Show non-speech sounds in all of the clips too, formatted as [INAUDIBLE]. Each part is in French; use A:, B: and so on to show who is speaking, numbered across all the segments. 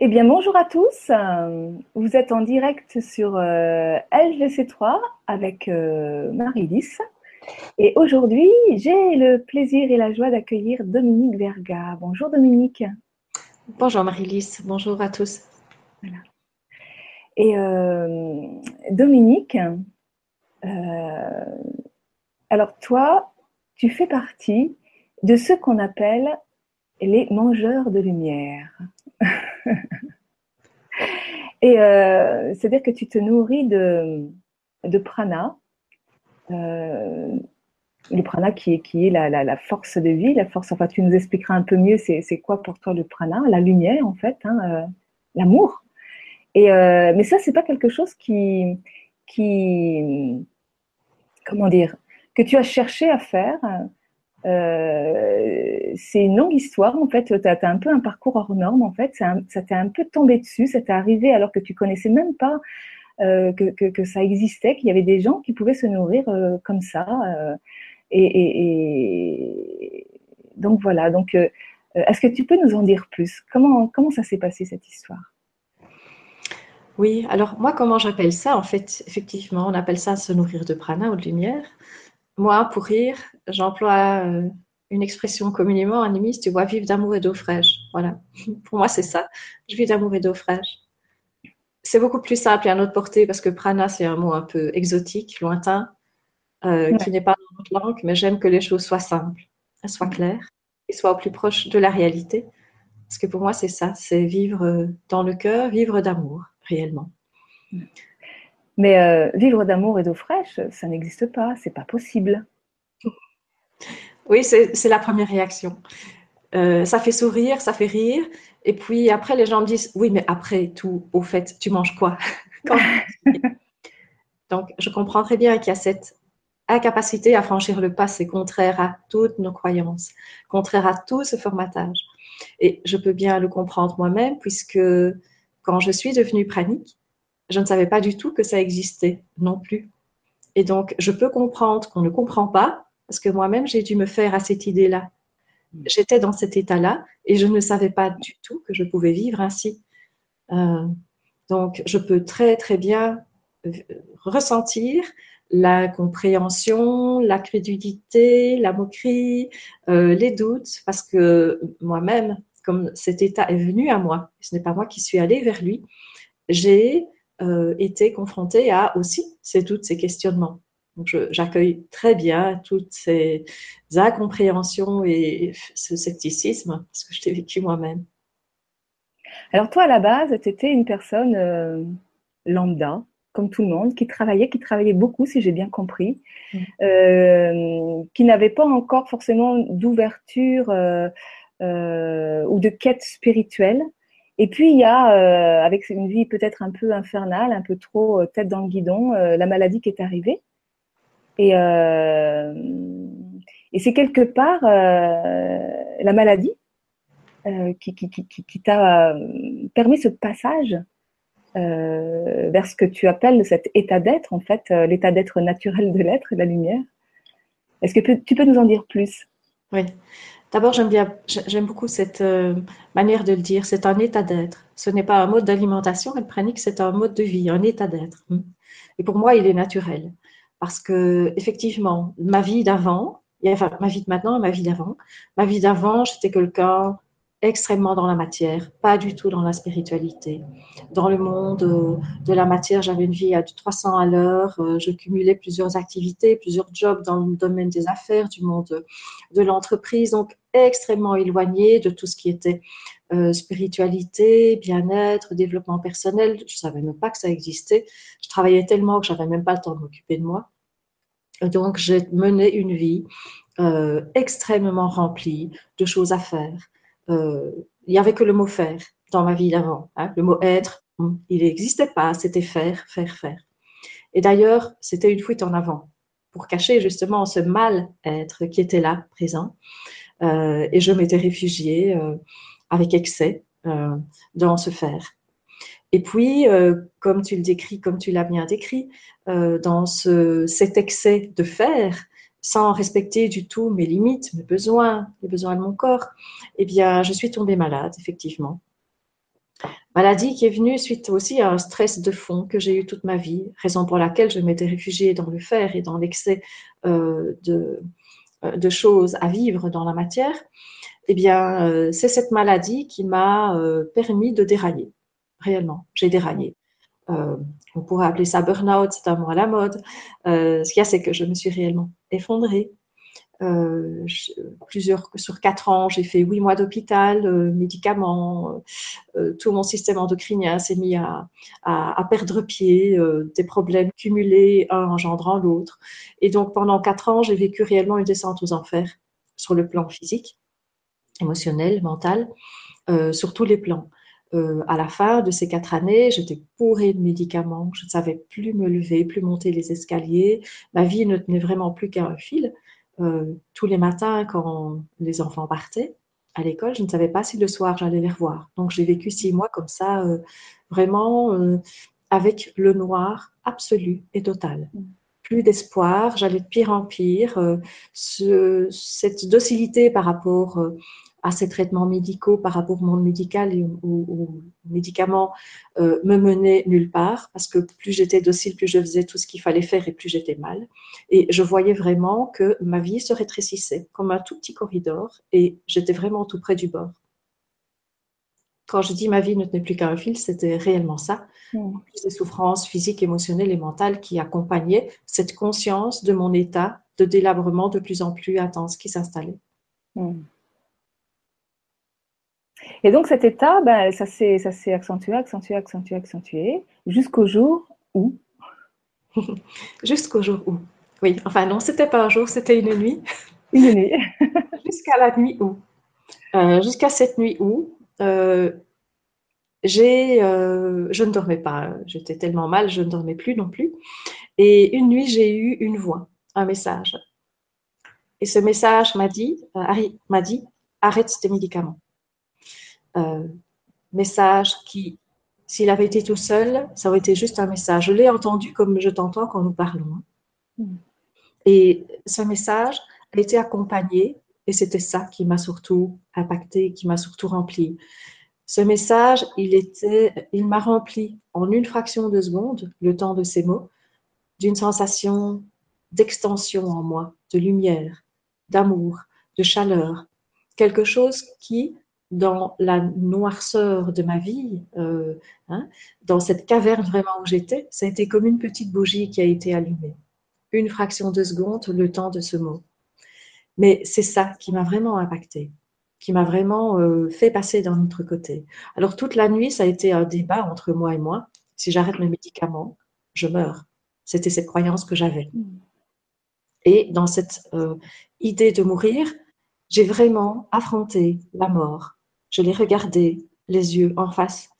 A: Eh bien, bonjour à tous. Vous êtes en direct sur euh, LGC3 avec euh, Marie-Lys. Et aujourd'hui, j'ai le plaisir et la joie d'accueillir Dominique Verga. Bonjour Dominique.
B: Bonjour Marie-Lys. Bonjour à tous. Voilà.
A: Et euh, Dominique, alors toi, tu fais partie de ce qu'on appelle les mangeurs de lumière. Et euh, c'est-à-dire que tu te nourris de, de prana, euh, le prana qui est, qui est la, la, force de vie, la force, enfin tu nous expliqueras un peu mieux c'est quoi pour toi le prana, la lumière en fait, hein, euh, l'amour. Et mais ça c'est pas quelque chose qui, qui, comment dire, que tu as cherché à faire c'est une longue histoire en fait. Tu as, un peu un parcours hors norme en fait. ça t'est un peu tombé dessus. Ça t'est arrivé alors que tu connaissais même pas euh, que, ça existait, qu'il y avait des gens qui pouvaient se nourrir euh, comme ça. Euh, et, et, donc voilà. Donc, euh, est-ce que tu peux nous en dire plus? Comment comment ça s'est passé cette histoire?
B: Oui. Alors moi, comment j'appelle ça? En fait, effectivement, on appelle ça se nourrir de prana ou de lumière moi, pour rire, j'emploie euh, une expression communément animiste, tu vois, vivre d'amour et d'eau fraîche. Voilà. [LAUGHS] Pour moi, c'est ça. Je vis d'amour et d'eau fraîche. C'est beaucoup plus simple et à notre portée parce que prana, c'est un mot un peu exotique, lointain, euh, qui n'est pas dans notre langue, mais j'aime que les choses soient simples, soient claires et soient au plus proche de la réalité. Parce que pour moi, c'est ça, c'est vivre euh, dans le cœur, vivre d'amour, réellement.
A: Mais euh, vivre d'amour et d'eau fraîche, ça n'existe pas, c'est pas possible.
B: Oui, c'est la première réaction. Euh, ça fait sourire, ça fait rire. Et puis après, les gens me disent Oui, mais après tout, au fait, [LAUGHS] tu manges quoi? Donc, je comprends très bien qu'il y a cette incapacité à franchir le pas. C'est contraire à toutes nos croyances, contraire à tout ce formatage. Et je peux bien le comprendre moi-même, puisque quand je suis devenue pranique, je ne savais pas du tout que ça existait non plus. Et donc, je peux comprendre qu'on ne comprend pas, parce que moi-même, j'ai dû me faire à cette idée-là. J'étais dans cet état-là et je ne savais pas du tout que je pouvais vivre ainsi. Euh, donc, je peux très, très bien euh, ressentir la compréhension, la crédulité, la moquerie, euh, les doutes, parce que moi-même, comme cet état est venu à moi, ce n'est pas moi qui suis allée vers lui, j'ai euh, été confrontée à aussi ces, tous ces questionnements. Donc, j'accueille très bien toutes ces incompréhensions et ce scepticisme, parce que je l'ai vécu moi-même.
A: Alors, toi, à la base, tu étais une personne euh, lambda, comme tout le monde, qui travaillait, qui travaillait beaucoup, si j'ai bien compris, mmh. euh, qui n'avait pas encore forcément d'ouverture euh ou de quête spirituelle. Et puis il y a, euh, avec une vie peut-être un peu infernale, un peu trop euh, tête dans le guidon, euh, la maladie qui est arrivée. Et, c'est quelque part la maladie qui t'a permis ce passage vers ce que tu appelles cet état d'être, en fait, l'état d'être naturel de l'être, la lumière. Est-ce que tu peux nous en dire plus?
B: Oui. D'abord, j'aime bien, j'aime beaucoup cette euh, manière de le dire. C'est un état d'être. Ce n'est pas un mode d'alimentation. Elle pranique, c'est un mode de vie, un état d'être. Et pour moi, il est naturel parce que effectivement, ma vie d'avant, enfin ma vie de maintenant, ma vie d'avant, ma vie d'avant, j'étais quelqu'un extrêmement dans la matière, pas du tout dans la spiritualité. Dans le monde euh, de la matière, j'avais une vie à 300 à l'heure, euh, je cumulais plusieurs activités, plusieurs jobs dans le domaine des affaires, du monde de l'entreprise, donc extrêmement éloigné de tout ce qui était euh, spiritualité, bien-être, développement personnel. Je savais même pas que ça existait. Je travaillais tellement que j'avais même pas le temps de m'occuper de moi. Donc, j'ai mené une vie extrêmement remplie de choses à faire, euh, il n'y avait que le mot faire dans ma vie d'avant. Hein. Le mot être, hmm, il n'existait pas, c'était faire, faire, faire. Et d'ailleurs, c'était une fuite en avant pour cacher justement ce mal-être qui était là, présent. Euh, et je m'étais réfugiée euh, avec excès dans ce faire. Et puis, comme tu le décris, comme tu l'as bien décrit, dans ce, cet excès de faire, sans respecter du tout mes limites, mes besoins, les besoins de mon corps, eh bien, je suis tombée malade, effectivement. Maladie qui est venue suite aussi à un stress de fond que j'ai eu toute ma vie, raison pour laquelle je m'étais réfugiée dans le fer et dans l'excès euh, de, euh, de, choses à vivre dans la matière. Eh bien, euh, c'est cette maladie qui m'a permis de dérailler. Réellement, j'ai déraillé. on pourrait appeler ça burn-out, c'est un mot à la mode. ce qu'il y a, c'est que je me suis réellement effondrée. Euh, plusieurs sur quatre ans, j'ai fait huit mois d'hôpital, euh, médicaments, euh, tout mon système endocrinien s'est mis à, perdre pied, des problèmes cumulés, un engendrant l'autre. Et donc pendant quatre ans, j'ai vécu réellement une descente aux enfers sur le plan physique, émotionnel, mental, sur tous les plans. à la fin de ces quatre années, j'étais bourrée de médicaments, je ne savais plus me lever, plus monter les escaliers, ma vie ne tenait vraiment plus qu'à un fil. Euh, tous les matins quand les enfants partaient à l'école, je ne savais pas si le soir j'allais les revoir. Donc j'ai vécu six mois comme ça, euh, vraiment euh, avec le noir absolu et total. Mm. Plus d'espoir, j'allais de pire en pire. Ce, cette docilité par rapport à ces traitements médicaux par rapport au monde médical et aux, médicaments euh, me menaient nulle part parce que plus j'étais docile, plus je faisais tout ce qu'il fallait faire et plus j'étais mal. Et je voyais vraiment que ma vie se rétrécissait comme un tout petit corridor et j'étais vraiment tout près du bord. Quand je dis ma vie ne tenait plus qu'à un fil, c'était réellement ça. Mmh. Plus souffrances physiques, émotionnelles et mentales qui accompagnaient cette conscience de mon état de délabrement de plus en plus intense qui s'installait. Mmh.
A: Et donc cet état, ben, ça s'est accentué, accentué, accentué, accentué, jusqu'au jour où? [LAUGHS]
B: Jusqu'au jour où? Oui, enfin non, c'était pas un jour, c'était une nuit. [LAUGHS]
A: Une nuit. [LAUGHS]
B: Jusqu'à la nuit où? Euh, Jusqu'à cette nuit où euh, j'ai, euh, je ne dormais pas, j'étais tellement mal, je ne dormais plus non plus. Et une nuit, j'ai eu une voix, un message. Et ce message m'a dit, Harry m'a dit, arrête tes médicaments. Euh, message qui, s'il avait été tout seul, ça aurait été juste un message. Je l'ai entendu comme je t'entends quand nous parlons. Mm. Et ce message a été accompagné, et c'était ça qui m'a surtout impacté, qui m'a surtout rempli. Ce message, il était, il m'a rempli en une fraction de seconde, le temps de ces mots, d'une sensation d'extension en moi, de lumière, d'amour, de chaleur, quelque chose qui, dans la noirceur de ma vie, euh, hein, dans cette caverne vraiment où j'étais, ça a été comme une petite bougie qui a été allumée. Une fraction de seconde, le temps de ce mot. Mais c'est ça qui m'a vraiment impacté, qui m'a vraiment euh, fait passer d'un autre côté. Alors toute la nuit, ça a été un débat entre moi et moi. Si j'arrête mes médicaments, je meurs. C'était cette croyance que j'avais. Mm. Et dans cette euh, idée de mourir, j'ai vraiment affronté la mort. Je l'ai regardé les yeux en face.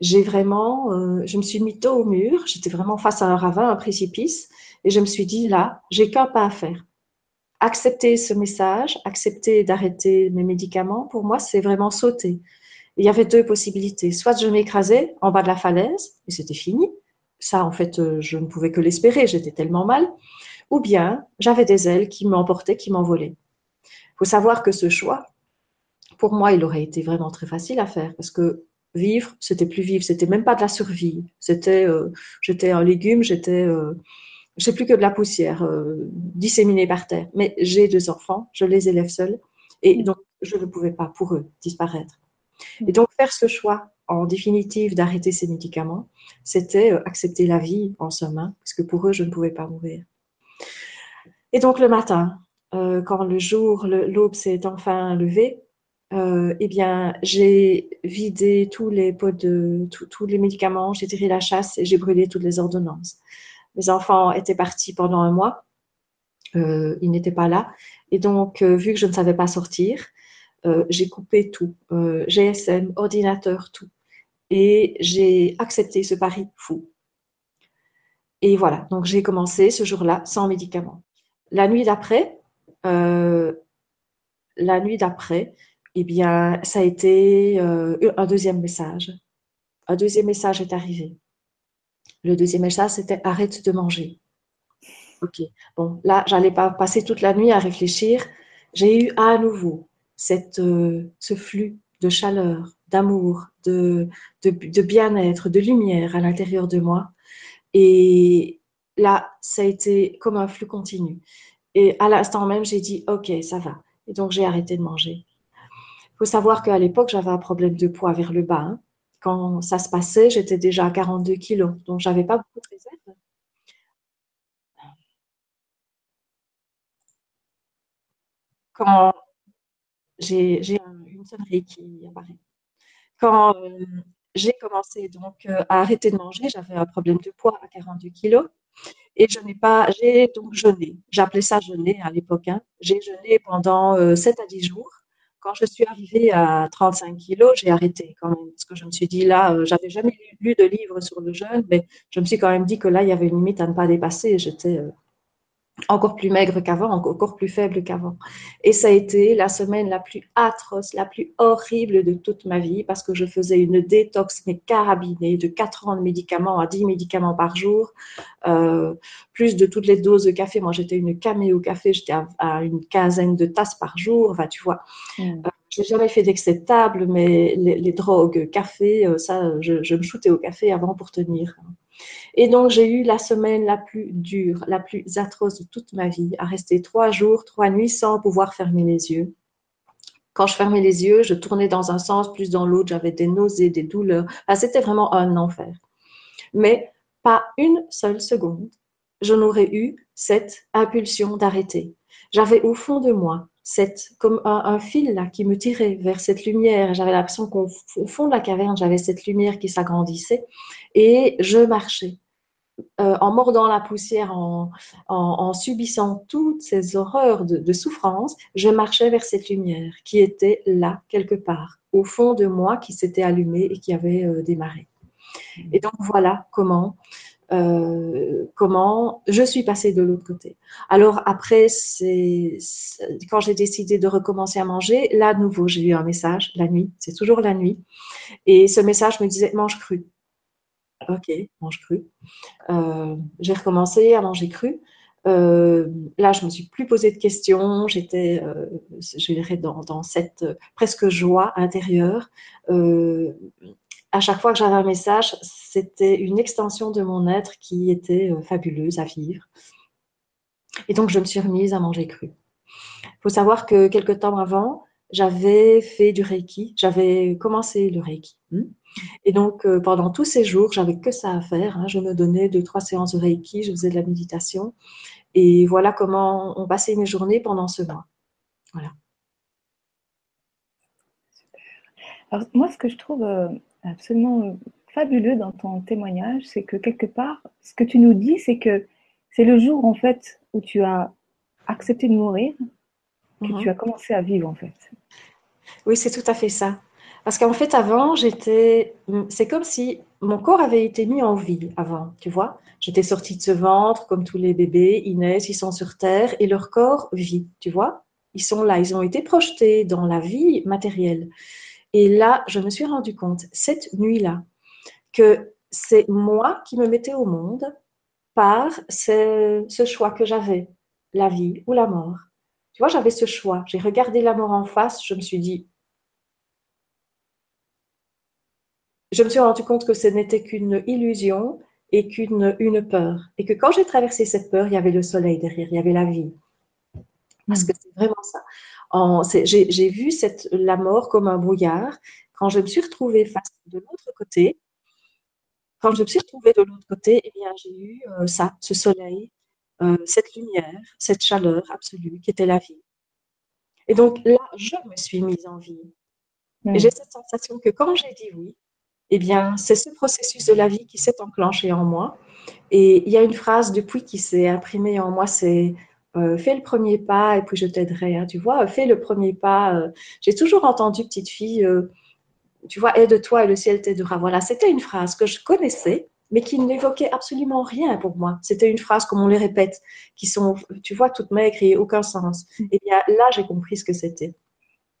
B: J'ai vraiment, euh, je me suis mis tôt au mur. J'étais vraiment face à un ravin, un précipice, et je me suis dit là, j'ai qu'un pas à faire. Accepter ce message, accepter d'arrêter mes médicaments, pour moi, c'est vraiment sauter. Il y avait deux possibilités. Soit je m'écrasais en bas de la falaise, et c'était fini. Ça, en fait, euh, je ne pouvais que l'espérer. J'étais tellement mal. Ou bien j'avais des ailes qui m'emportaient, qui m'envolaient. Il faut savoir que ce choix, pour moi, il aurait été vraiment très facile à faire parce que vivre, c'était plus vivre, c'était même pas de la survie. C'était, euh, j'étais un légume, j'étais, euh, je sais plus que de la poussière euh, disséminée par terre. Mais j'ai deux enfants, je les élève seuls et donc je ne pouvais pas pour eux disparaître. Et donc faire ce choix en définitive d'arrêter ces médicaments, c'était accepter la vie en somme, parce que pour eux, je ne pouvais pas mourir. Et donc le matin, euh, quand le jour, l'aube s'est enfin levée, euh, eh bien, j'ai vidé tous les pots de tous les médicaments, j'ai tiré la chasse et j'ai brûlé toutes les ordonnances. Mes enfants étaient partis pendant un mois, euh, ils n'étaient pas là, et donc vu que je ne savais pas sortir, j'ai coupé tout, GSM, ordinateur, tout, et j'ai accepté ce pari fou. Et voilà, donc j'ai commencé ce jour-là sans médicaments. La nuit d'après, euh, la nuit d'après, eh bien, ça a été euh, un deuxième message. Un deuxième message est arrivé. Le deuxième message, c'était arrête de manger. Ok. Bon, là, j'allais pas passer toute la nuit à réfléchir. J'ai eu à nouveau cette, euh, ce flux de chaleur, d'amour, de, de, de bien-être, de lumière à l'intérieur de moi. Et là, ça a été comme un flux continu. Et à l'instant même, j'ai dit, OK, ça va. Et donc, j'ai arrêté de manger. Il faut savoir qu'à l'époque, j'avais un problème de poids vers le bas. Hein. Quand ça se passait, j'étais déjà à 42 kilos. Donc, j'avais pas beaucoup de réserves. Quand j'ai une sonnerie qui apparaît. Quand euh, j'ai commencé donc euh, à arrêter de manger, j'avais un problème de poids à 42 kilos et je n'ai pas, j'ai donc jeûné. J'appelais ça jeûner à l'époque. Hein. J'ai jeûné pendant 7 euh, à 10 jours. Quand je suis arrivée à 35 kilos, j'ai arrêté quand même parce que je me suis dit là, j'avais jamais lu, de livre sur le jeûne, mais je me suis quand même dit que là, il y avait une limite à ne pas dépasser. J'étais encore plus maigre qu'avant, encore plus faible qu'avant. Et ça a été la semaine la plus atroce, la plus horrible de toute ma vie parce que je faisais une détox mais carabinée de 4 ans de médicaments à 10 médicaments par jour, euh, plus de toutes les doses de café. Moi, j'étais une camée au café, j'étais à, une quinzaine de tasses par jour. Enfin, tu vois, mm. euh, je n'ai jamais fait d'acceptable, mais les, drogues, café, euh, ça, je, je me shootais au café avant pour tenir. Et donc, j'ai eu la semaine la plus dure, la plus atroce de toute ma vie, à rester trois jours, trois nuits sans pouvoir fermer les yeux. Quand je fermais les yeux, je tournais dans un sens, plus dans l'autre, j'avais des nausées, des douleurs. C'était vraiment un enfer. Mais pas une seule seconde, je n'aurais eu cette impulsion d'arrêter. J'avais au fond de moi comme un, fil là qui me tirait vers cette lumière. J'avais l'impression qu'au fond de la caverne, j'avais cette lumière qui s'agrandissait et je marchais. Euh, en mordant la poussière, en, subissant toutes ces horreurs de, souffrance, je marchais vers cette lumière qui était là, quelque part, au fond de moi, qui s'était allumée et qui avait euh, démarré. Et donc voilà comment, euh, comment je suis passée de l'autre côté. Alors après, c'est quand j'ai décidé de recommencer à manger, là, à nouveau, j'ai eu un message la nuit, c'est toujours la nuit, et ce message me disait mange cru. Ok, mange cru. Euh, j'ai recommencé à manger cru. Euh, là, je me suis plus posé de questions. J'étais, je dirais, dans, cette presque joie intérieure. À chaque fois que j'avais un message, c'était une extension de mon être qui était fabuleuse à vivre. Et donc, je me suis remise à manger cru. Il faut savoir que quelque temps avant, j'avais fait du Reiki. J'avais commencé le Reiki. Hmm. Et donc, euh, pendant tous ces jours, j'avais que ça à faire. Hein. Je me donnais deux, trois séances de Reiki, je faisais de la méditation. Et voilà comment on passait mes journées pendant ce mois. Voilà.
A: Alors, moi, ce que je trouve euh, absolument fabuleux dans ton témoignage, c'est que quelque part, ce que tu nous dis, c'est que c'est le jour, en fait, où tu as accepté de mourir que mhm. tu as commencé à vivre, en fait.
B: Oui, c'est tout à fait ça. Parce qu'en fait, avant, j'étais. C'est comme si mon corps avait été mis en vie avant, tu vois. J'étais sortie de ce ventre, comme tous les bébés, ils naissent, ils sont sur Terre et leur corps vit, tu vois. Ils sont là, ils ont été projetés dans la vie matérielle. Et là, je me suis rendu compte, cette nuit-là, que c'est moi qui me mettais au monde par ce, ce choix que j'avais, la vie ou la mort. Tu vois, j'avais ce choix. J'ai regardé la mort en face, je me suis dit, je me suis rendu compte que ce n'était qu'une illusion et qu'une une peur. Et que quand j'ai traversé cette peur, il y avait le soleil derrière, il y avait la vie. Parce que c'est vraiment ça. J'ai vu cette, la mort comme un brouillard. Quand je me suis retrouvée face de l'autre côté, quand je me suis retrouvée de l'autre côté, eh bien, j'ai eu euh, ça, ce soleil, euh, cette lumière, cette chaleur absolue qui était la vie. Et donc là, je me suis mise en vie. Et j'ai cette sensation que quand j'ai dit oui, eh bien, c'est ce processus de la vie qui s'est enclenché en moi. Et il y a une phrase depuis qui s'est imprimée en moi, c'est euh, fais le premier pas et puis je t'aiderai. Hein, tu vois, fais le premier pas. Euh. J'ai toujours entendu, petite fille, euh, tu vois, aide-toi et le ciel t'aidera. Voilà, c'était une phrase que je connaissais, mais qui n'évoquait absolument rien pour moi. C'était une phrase, comme on les répète, qui sont, tu vois, toutes maigres et aucun sens. Et eh bien là, j'ai compris ce que c'était.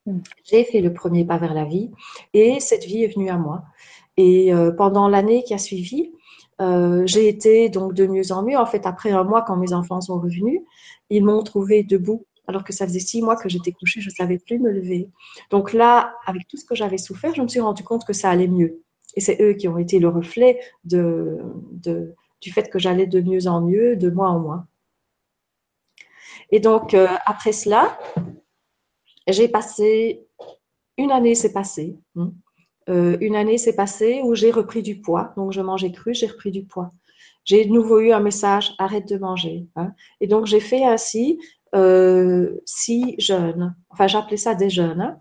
B: Mm. J'ai fait le premier pas vers la vie et cette vie est venue à moi. Et pendant l'année qui a suivi, euh, j'ai été donc de mieux en mieux. En fait, après un mois, quand mes enfants sont revenus, ils m'ont trouvé debout alors que ça faisait six mois que j'étais couchée, je ne savais plus me lever. Donc là, avec tout ce que j'avais souffert, je me suis rendu compte que ça allait mieux. Et c'est eux qui ont été le reflet du fait que j'allais de mieux en mieux, de mois en mois. Et donc, euh, après cela, j'ai passé, une année s'est passée, hein. Euh, une année s'est passée où j'ai repris du poids. Donc, je mangeais cru, j'ai repris du poids. J'ai de nouveau eu un message, arrête de manger. Hein. Et donc, j'ai fait ainsi euh, six jeûnes. Enfin, j'appelais ça des jeûnes. Hein.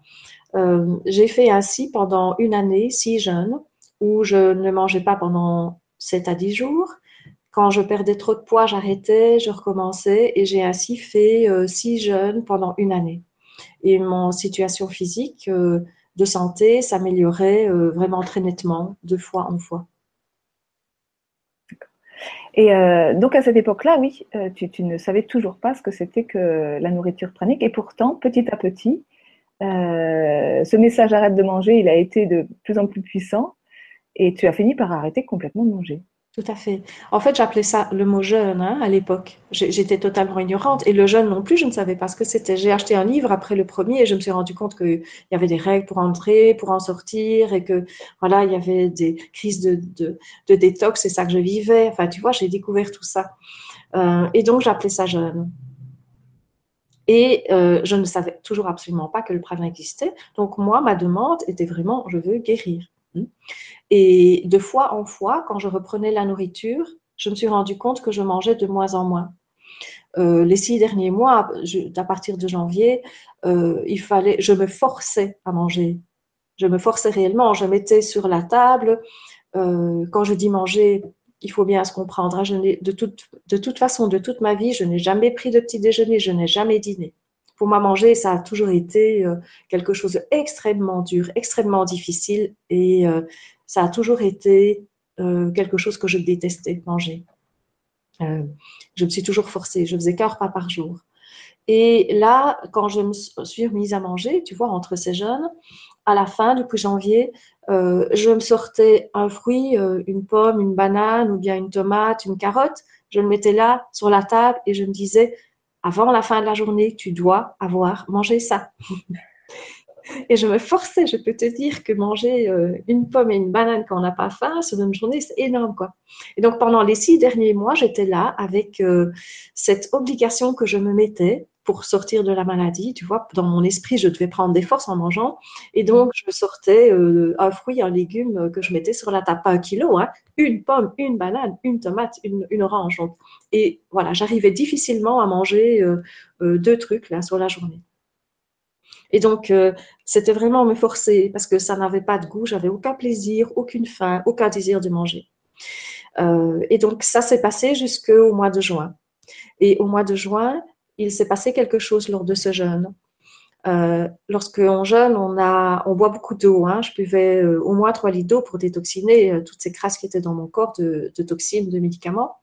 B: Euh, j'ai fait ainsi pendant une année, six jeûnes, où je ne mangeais pas pendant 7 à 10 jours. Quand je perdais trop de poids, j'arrêtais, je recommençais et j'ai ainsi fait six jeûnes pendant une année. Et mon situation physique de santé s'améliorait euh, vraiment très nettement, de fois en fois.
A: Et donc à cette époque-là, oui, tu, ne savais toujours pas ce que c'était que la nourriture pranique. Et pourtant, petit à petit, ce message arrête de manger, il a été de plus en plus puissant. Et tu as fini par arrêter complètement de manger.
B: Tout à fait. En fait, j'appelais ça le mot jeûne hein, à l'époque. J'étais totalement ignorante. Et le jeûne non plus, je ne savais pas ce que c'était. J'ai acheté un livre après le premier et je me suis rendu compte qu'il y avait des règles pour entrer, pour en sortir et que voilà, il y avait des crises de, de, de détox. C'est ça que je vivais. Enfin, tu vois, j'ai découvert tout ça. Euh, et donc, j'appelais ça jeûne. Et euh, je ne savais toujours absolument pas que le prana existait. Donc, moi, ma demande était vraiment, je veux guérir. Et de fois en fois, quand je reprenais la nourriture, je me suis rendu compte que je mangeais de moins en moins. Euh, les six derniers mois, à partir de janvier, euh, il fallait, je me forçais à manger. Je me forçais réellement. Je mettais sur la table. Euh, quand je dis manger, il faut bien se comprendre. Hein, je de, toute, de toute façon, de toute ma vie, je n'ai jamais pris de petit déjeuner, je n'ai jamais dîné. Pour moi, manger, ça a toujours été quelque chose d'extrêmement dur, extrêmement difficile. Et ça a toujours été euh, quelque chose que je détestais, manger. Euh, je me suis toujours forcée, je faisais qu'un repas par jour. Et là, quand je me suis remise à manger, tu vois, entre ces jeunes, à la fin, depuis janvier, euh, je me sortais un fruit, une pomme, une banane ou bien une tomate, une carotte. Je le mettais là sur la table et je me disais, avant la fin de la journée, tu dois avoir mangé ça. [LAUGHS] Et je me forçais, je peux te dire que manger euh, une pomme et une banane quand on n'a pas faim sur une journée, c'est énorme. quoi. Et donc pendant les six derniers mois, j'étais là avec euh, cette obligation que je me mettais pour sortir de la maladie. Tu vois, dans mon esprit, je devais prendre des forces en mangeant. Et donc, je sortais euh, un fruit, un légume que je mettais sur la table, pas un kilo, hein, une pomme, une banane, une tomate, une, une orange. et voilà, j'arrivais difficilement à manger deux trucs là sur la journée. Et donc, euh, c'était vraiment me forcer parce que ça n'avait pas de goût, j'avais aucun plaisir, aucune faim, aucun désir de manger. Euh, et donc, ça s'est passé jusqu'au mois de juin. Et au mois de juin, il s'est passé quelque chose lors de ce jeûne. Euh, Lorsqu'on jeûne, on boit beaucoup d'eau. Hein. Je buvais euh, au moins 3 litres d'eau pour détoxiner toutes ces crasses qui étaient dans mon corps de, de toxines, de médicaments.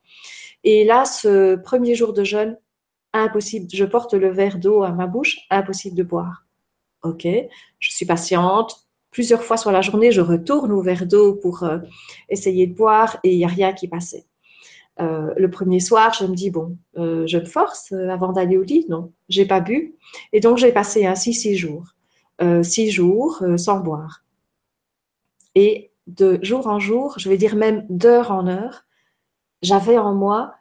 B: Et là, ce premier jour de jeûne, impossible. Je porte le verre d'eau à ma bouche, impossible de boire. Ok, je suis patiente. Plusieurs fois sur la journée, je retourne au verre d'eau pour euh, essayer de boire et il n'y a rien qui passait. Euh, le premier soir, je me dis, bon, euh, je me force avant d'aller au lit. Non, j'ai pas bu. Et donc, j'ai passé ainsi six jours. six jours sans boire. Et de jour en jour, je vais dire même d'heure en heure, j'avais en moi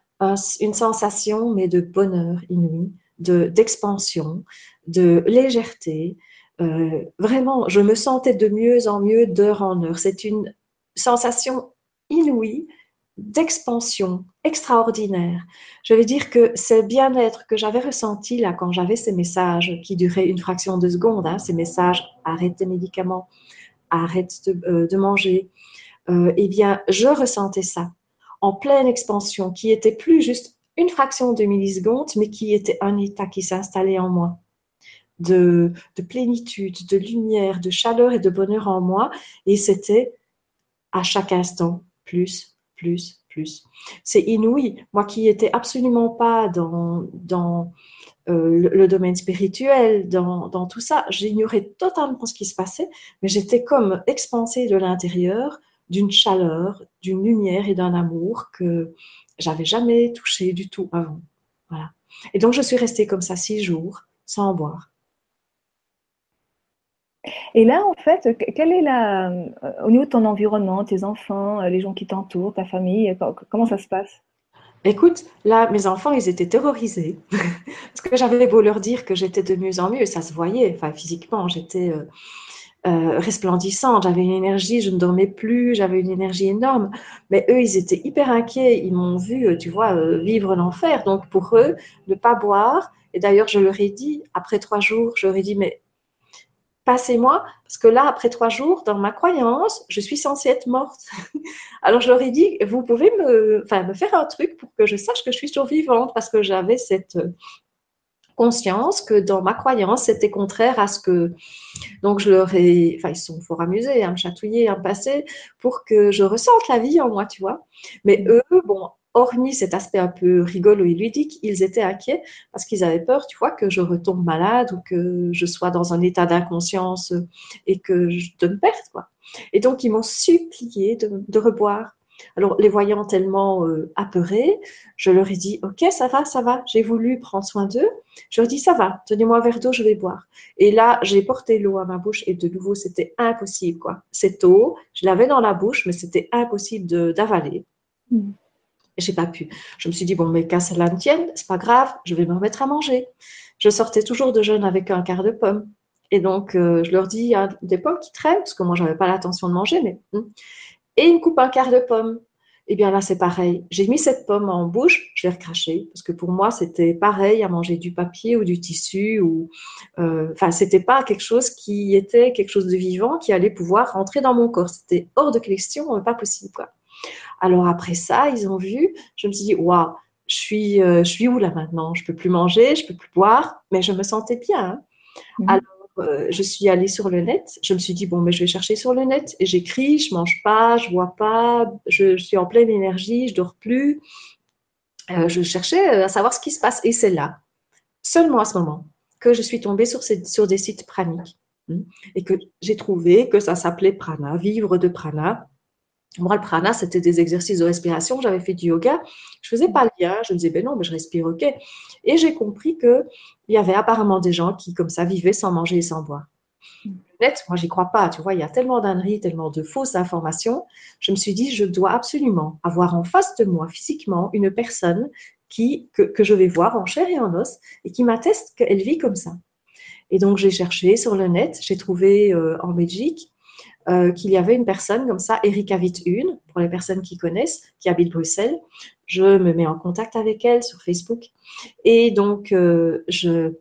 B: une sensation, mais de bonheur inouï, d'expansion, de légèreté, euh, vraiment, je me sentais de mieux en mieux d'heure en heure. C'est une sensation inouïe d'expansion extraordinaire. Je veux dire que ce bien-être que j'avais ressenti là quand j'avais ces messages qui duraient une fraction de seconde, hein, ces messages arrête tes médicaments, arrête de, euh, manger, euh, eh bien, je ressentais ça en pleine expansion, qui était plus juste une fraction de milliseconde, mais qui était un état qui s'installait en moi de, plénitude, de lumière, de chaleur et de bonheur en moi. Et c'était à chaque instant plus, plus, plus. C'est inouï. Moi qui n'étais absolument pas dans, dans euh, le, domaine spirituel, dans, dans tout ça, j'ignorais totalement ce qui se passait, mais j'étais comme expansée de l'intérieur d'une chaleur, d'une lumière et d'un amour que j'avais jamais touché du tout avant. Voilà. Et donc je suis restée comme ça six jours sans boire.
A: Et là, en fait, quelle est la, euh, au niveau de ton environnement, tes enfants, euh, les gens qui t'entourent, ta famille, comment ça se passe?
B: Écoute, là, mes enfants, ils étaient terrorisés. [LAUGHS] Parce que j'avais beau leur dire que j'étais de mieux en mieux, ça se voyait, enfin, physiquement, j'étais euh, resplendissante, j'avais une énergie, je ne dormais plus, j'avais une énergie énorme. Mais eux, ils étaient hyper inquiets, ils m'ont vu, tu vois, vivre l'enfer. Donc, pour eux, ne pas boire, et d'ailleurs, je leur ai dit, après trois jours, je leur ai dit, mais passez-moi, parce que là, après trois jours, dans ma croyance, je suis censée être morte. [LAUGHS] Alors, je leur ai dit, vous pouvez me, enfin, me faire un truc pour que je sache que je suis survivante, parce que j'avais cette conscience que dans ma croyance, c'était contraire à ce que. Donc, je leur ai. Enfin, ils sont fort amusés à me chatouiller, à me passer pour que je ressente la vie en moi, tu vois. Mais eux, bon, hormis cet aspect un peu rigolo et ludique, ils étaient inquiets parce qu'ils avaient peur, tu vois, que je retombe malade ou que je sois dans un état d'inconscience et que je me perde, quoi. Et donc, ils m'ont supplié de, reboire. Alors, les voyant tellement euh, apeurés, je leur ai dit, OK, ça va, ça va, j'ai voulu prendre soin d'eux. Je leur ai dit, ça va, tenez-moi un verre d'eau, je vais boire. Et là, j'ai porté l'eau à ma bouche et de nouveau, c'était impossible, quoi. Cette eau, je l'avais dans la bouche, mais c'était impossible d'avaler. Mm j'ai pas pu. Je me suis dit, bon, mais qu'à cela ne tienne, c'est pas grave, je vais me remettre à manger. Je sortais toujours de jeûne avec un quart de pomme. Et donc, euh, je leur dis, des pommes qui traînent, parce que moi, j'avais pas l'intention de manger, mais. Hmm. Et ils me coupent un quart de pomme. Et eh bien là, c'est pareil. J'ai mis cette pomme en bouche, je l'ai recrachée, parce que pour moi, c'était pareil à manger du papier ou du tissu, ou. Euh, enfin, c'était pas quelque chose qui était quelque chose de vivant qui allait pouvoir rentrer dans mon corps. C'était hors de question, pas possible, quoi. Alors après ça, ils ont vu, je me suis dit, waouh, je suis, euh, je suis où là maintenant? Je peux plus manger, je peux plus boire, mais je me sentais bien. Hein. Mhm. Alors euh, je suis allée sur le net. Je me suis dit bon, mais je vais chercher sur le net et j'écris, je mange pas, je bois pas, je, suis en pleine énergie, je dors plus. Euh, je cherchais à savoir ce qui se passe et c'est là, seulement à ce moment, que je suis tombée sur, des sites praniques hein, et que j'ai trouvé que ça s'appelait prana, vivre de prana. Moi, le prana, c'était des exercices de respiration. J'avais fait du yoga. Je faisais pas le lien. Je me disais, ben non, mais je respire, ok. Et j'ai compris qu'il y avait apparemment des gens qui, comme ça, vivaient sans manger et sans boire. Net, moi, j'y crois pas. Tu vois, il y a tellement d'âneries, tellement de fausses informations. Je me suis dit, je dois absolument avoir en face de moi, physiquement, une personne qui, que, je vais voir en chair et en os et qui m'atteste qu'elle vit comme ça. Et donc, j'ai cherché sur le net. J'ai trouvé euh, en Belgique euh, qu'il y avait une personne comme ça, Erika Witt-Une, pour les personnes qui connaissent, qui habite Bruxelles. Je me mets en contact avec elle sur Facebook et donc euh, je,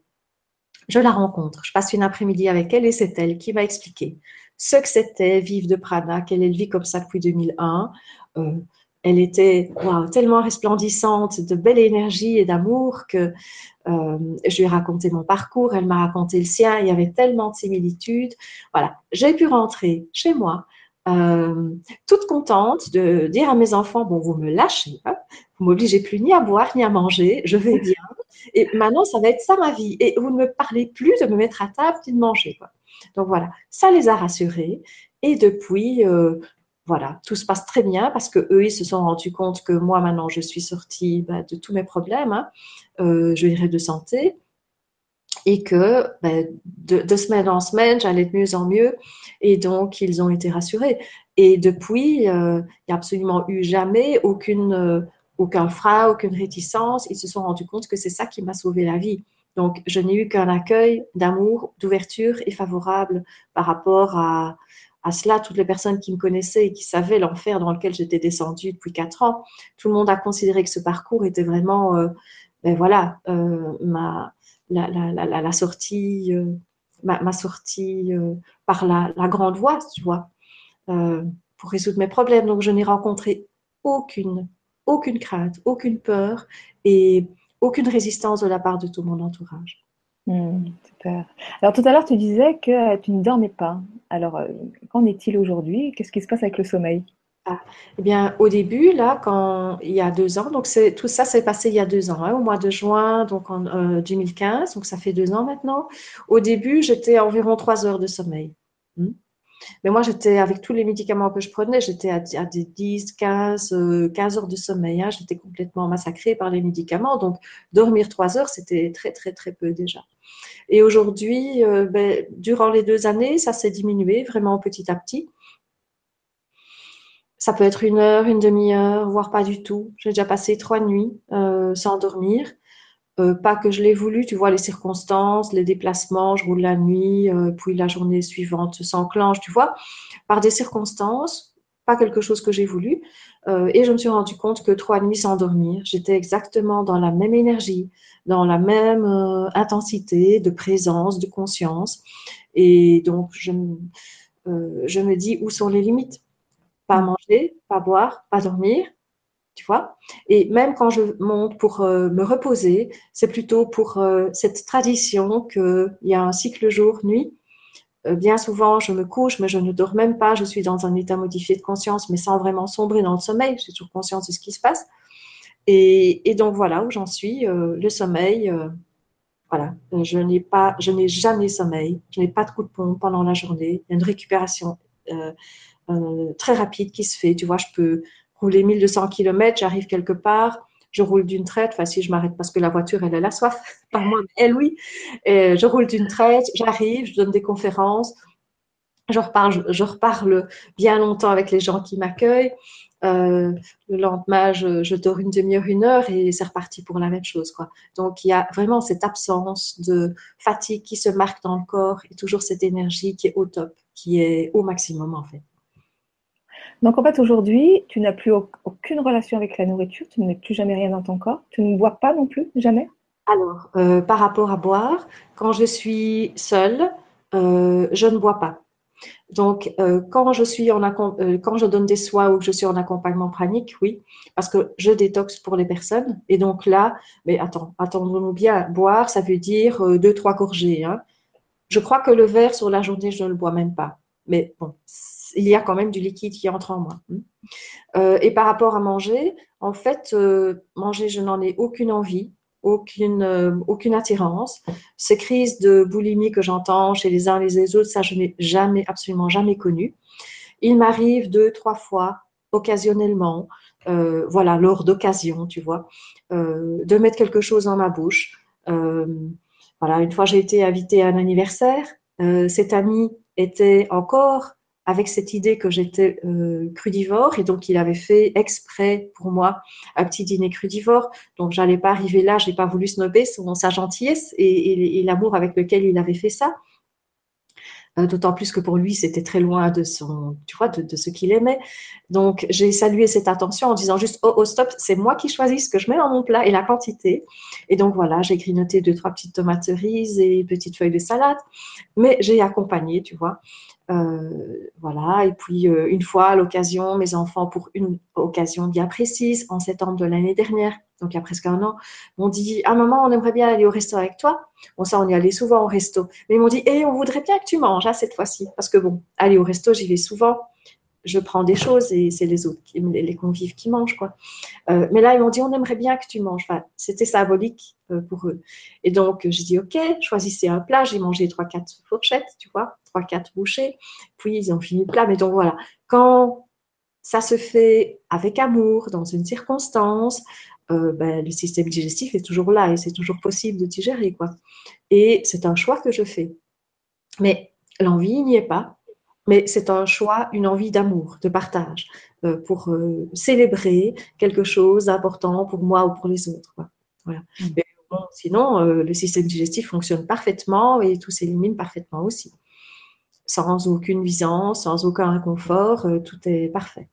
B: je la rencontre. Je passe une après-midi avec elle et c'est elle qui m'a expliqué ce que c'était vivre de Prana, qu'elle vit comme ça depuis 2001. Euh, elle était tellement resplendissante de belle énergie et d'amour que euh, je lui ai raconté mon parcours, elle m'a raconté le sien, il y avait tellement de similitudes. Voilà, j'ai pu rentrer chez moi, euh, toute contente de dire à mes enfants, bon, vous me lâchez, hein, vous m'obligez plus ni à boire ni à manger, je vais [LAUGHS] bien. Et maintenant, ça va être ça ma vie. Et vous ne me parlez plus de me mettre à table ni de manger. Donc voilà, ça les a rassurés. Et depuis, euh, voilà, tout se passe très bien parce que eux, ils se sont rendus compte que moi, maintenant, je suis sortie bah, de tous mes problèmes, hein. euh, je dirais de santé, et que bah, de, semaine en semaine, j'allais de mieux en mieux, et donc ils ont été rassurés. Et depuis, euh, il n'y a absolument eu jamais aucune, euh, aucun frein, aucune réticence. Ils se sont rendus compte que c'est ça qui m'a sauvé la vie. Donc, je n'ai eu qu'un accueil d'amour, d'ouverture et favorable par rapport à, cela, toutes les personnes qui me connaissaient et qui savaient l'enfer dans lequel j'étais descendue depuis quatre ans, tout le monde a considéré que ce parcours était vraiment, euh, ben voilà, euh, ma, la, la, la, la sortie, euh, ma, sortie par la, grande voie, tu vois, pour résoudre mes problèmes. Donc, je n'ai rencontré aucune, aucune crainte, aucune peur et aucune résistance de la part de tout mon entourage.
A: Hmm, super. Alors tout à l'heure, tu disais que tu ne dormais pas. Alors, euh, qu'en est-il aujourd'hui? Qu'est-ce qui se passe avec le sommeil?
B: Ah, eh bien, au début, là, quand il y a deux ans, donc tout ça s'est passé il y a deux ans, hein, au mois de juin, donc en 2015, euh, donc ça fait deux ans maintenant. Au début, j'étais à environ trois heures de sommeil. Hmm. Mais moi, j'étais avec tous les médicaments que je prenais, j'étais à, des 10, 15, 15 heures de sommeil. Hein. J'étais complètement massacrée par les médicaments. Donc, dormir 3 heures, c'était très, très, très peu déjà. Et aujourd'hui, euh, ben, durant les deux années, ça s'est diminué vraiment petit à petit. Ça peut être une heure, une demi-heure, voire pas du tout. J'ai déjà passé trois nuits euh, sans dormir. Euh, pas que je l'ai voulu, tu vois, les circonstances, les déplacements, je roule la nuit, euh, puis la journée suivante s'enclenche, tu vois, par des circonstances, pas quelque chose que j'ai voulu. Euh, et je me suis rendu compte que trois nuits sans dormir, j'étais exactement dans la même énergie, dans la même intensité de présence, de conscience. Et donc, je, je me dis où sont les limites? Pas manger, pas boire, pas dormir, tu vois. Et même quand je monte pour euh, me reposer, c'est plutôt pour euh, cette tradition qu'il y a un cycle jour-nuit. Euh, bien souvent, je me couche, mais je ne dors même pas. Je suis dans un état modifié de conscience, mais sans vraiment sombrer dans le sommeil. J'ai toujours conscience de ce qui se passe. Et, donc voilà où j'en suis. le sommeil, voilà, je n'ai pas, je n'ai jamais sommeil. Je n'ai pas de coup de pompe pendant la journée. Il y a une récupération très rapide qui se fait. Tu vois, je peux rouler 1200 km, j'arrive quelque part, je roule d'une traite, enfin si je m'arrête parce que la voiture, elle, a la soif, [LAUGHS] pas moi, elle, oui. Je roule d'une traite, j'arrive, je donne des conférences, je reparle, je, bien longtemps avec les gens qui m'accueillent. Euh, le lendemain, je, dors une demi-heure, une heure et c'est reparti pour la même chose. Quoi. Donc, il y a vraiment cette absence de fatigue qui se marque dans le corps et toujours cette énergie qui est au top, qui est au maximum en fait.
A: Donc en fait, aujourd'hui, tu n'as plus aucune relation avec la nourriture, tu ne mets plus jamais rien dans ton corps, tu ne bois pas non plus, jamais?
B: Alors, euh, par rapport à boire, quand je suis seule, euh, je ne bois pas. Donc, euh, quand, je suis en quand je donne des soins ou que je suis en accompagnement pranique, oui, parce que je détoxe pour les personnes. Et donc là, mais attends, attendons-nous bien, boire, ça veut dire deux, trois gorgées. Hein. Je crois que le verre sur la journée, je ne le bois même pas. Mais bon, il y a quand même du liquide qui entre en moi. Euh, et par rapport à manger, en fait, euh, manger, je n'en ai aucune envie, aucune, euh, aucune attirance. Ces crises de boulimie que j'entends chez les uns et les autres, ça, je n'ai jamais, absolument jamais connu. Il m'arrive deux, trois fois, occasionnellement, voilà, lors d'occasion, tu vois, de mettre quelque chose dans ma bouche. voilà, une fois, j'ai été invitée à un anniversaire. cet ami était encore avec cette idée que j'étais euh, crudivore et donc il avait fait exprès pour moi un petit dîner crudivore. Donc j'allais pas arriver là, j'ai pas voulu snobber son, sa gentillesse et, l'amour avec lequel il avait fait ça. Euh, d'autant plus que pour lui, c'était très loin de son, tu vois, de, ce qu'il aimait. Donc, j'ai salué cette attention en disant juste, oh, oh stop, c'est moi qui choisis ce que je mets dans mon plat et la quantité. Et donc, voilà, j'ai grignoté deux, trois petites tomates cerises et petites feuilles de salade. Mais j'ai accompagné, tu vois. Euh, voilà, et puis euh, une fois à l'occasion, mes enfants, pour une occasion bien précise, en septembre de l'année dernière, donc il y a presque un an, m'ont dit Ah, maman, on aimerait bien aller au resto avec toi. Bon, ça, on y allait souvent au resto. Mais ils m'ont dit Eh, on voudrait bien que tu manges hein, cette fois-ci. Parce que bon, aller au resto, j'y vais souvent je prends des choses et c'est les autres, les convives qui mangent. quoi. Euh, mais là, ils m'ont dit, on aimerait bien que tu manges. C'était symbolique euh, pour eux. Et donc, j'ai dit, OK, choisissez un plat. J'ai mangé trois, quatre fourchettes, tu vois, trois, quatre bouchées. Puis, ils ont fini le plat. Mais donc, voilà. Quand ça se fait avec amour, dans une circonstance, euh, ben, le système digestif est toujours là et c'est toujours possible de digérer. quoi. Et c'est un choix que je fais. Mais l'envie n'y est pas mais c'est un choix, une envie d'amour, de partage, euh, pour euh, célébrer quelque chose d'important pour moi ou pour les autres. Voilà. Mm. sinon, euh, le système digestif fonctionne parfaitement et tout s'élimine parfaitement aussi. Sans aucune visance, sans aucun inconfort, tout est parfait.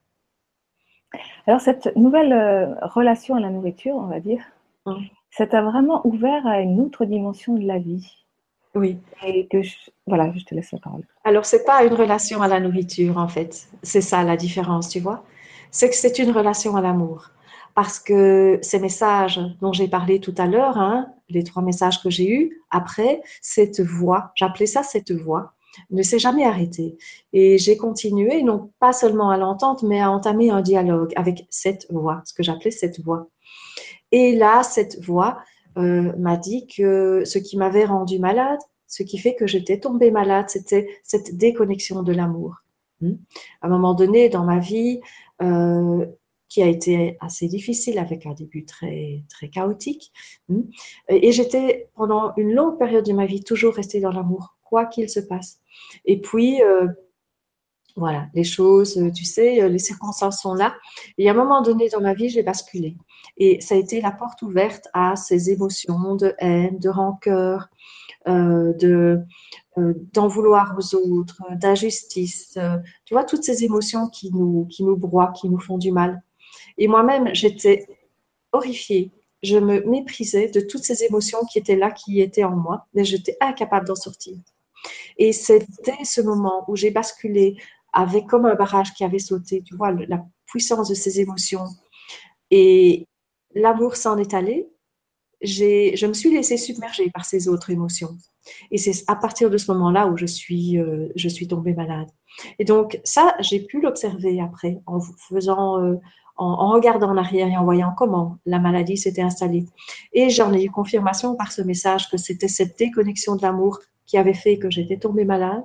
A: Alors, cette nouvelle relation à la nourriture, on va dire, mm. ça t'a vraiment ouvert à une autre dimension de la vie?
B: Oui.
A: Et que voilà, je te laisse la parole.
B: Alors, c'est pas une relation à la nourriture, en fait. C'est ça la différence, tu vois. C'est que c'est une relation à l'amour. Parce que ces messages dont j'ai parlé tout à l'heure, hein, les trois messages que j'ai eus, après, cette voix, j'appelais ça cette voix, ne s'est jamais arrêtée. Et j'ai continué, non pas seulement à l'entendre, mais à entamer un dialogue avec cette voix, ce que j'appelais cette voix. Et là, cette voix, euh, m'a dit que ce qui m'avait rendu malade, ce qui fait que j'étais tombée malade, c'était cette déconnexion de l'amour. Hmm. À un moment donné dans ma vie, euh, qui a été assez difficile avec un début très, très chaotique. Hmm, et j'étais pendant une longue période de ma vie toujours restée dans l'amour, quoi qu'il se passe. Et puis, euh, voilà, les choses, euh, tu sais, les circonstances sont là. Et à un moment donné dans ma vie, j'ai basculé. Et ça a été la porte ouverte à ces émotions de haine, de rancœur, euh, de euh, d'en vouloir aux autres, d'injustice. Euh, tu vois, toutes ces émotions qui nous, qui nous broient, qui nous font du mal. Et moi-même, j'étais horrifiée. Je me méprisais de toutes ces émotions qui étaient là, qui étaient en moi, mais j'étais incapable d'en sortir. Et c'était ce moment où j'ai basculé avec comme un barrage qui avait sauté, tu vois, la puissance de ces émotions. Et l'amour s'en est allé, je me suis laissée submerger par ces autres émotions. Et c'est à partir de ce moment-là où je suis, euh, je suis tombée malade. Et donc ça, j'ai pu l'observer après en faisant, euh, en, regardant en arrière et en voyant comment la maladie s'était installée. Et j'en ai eu confirmation par ce message que c'était cette déconnexion de l'amour qui avait fait que j'étais tombée malade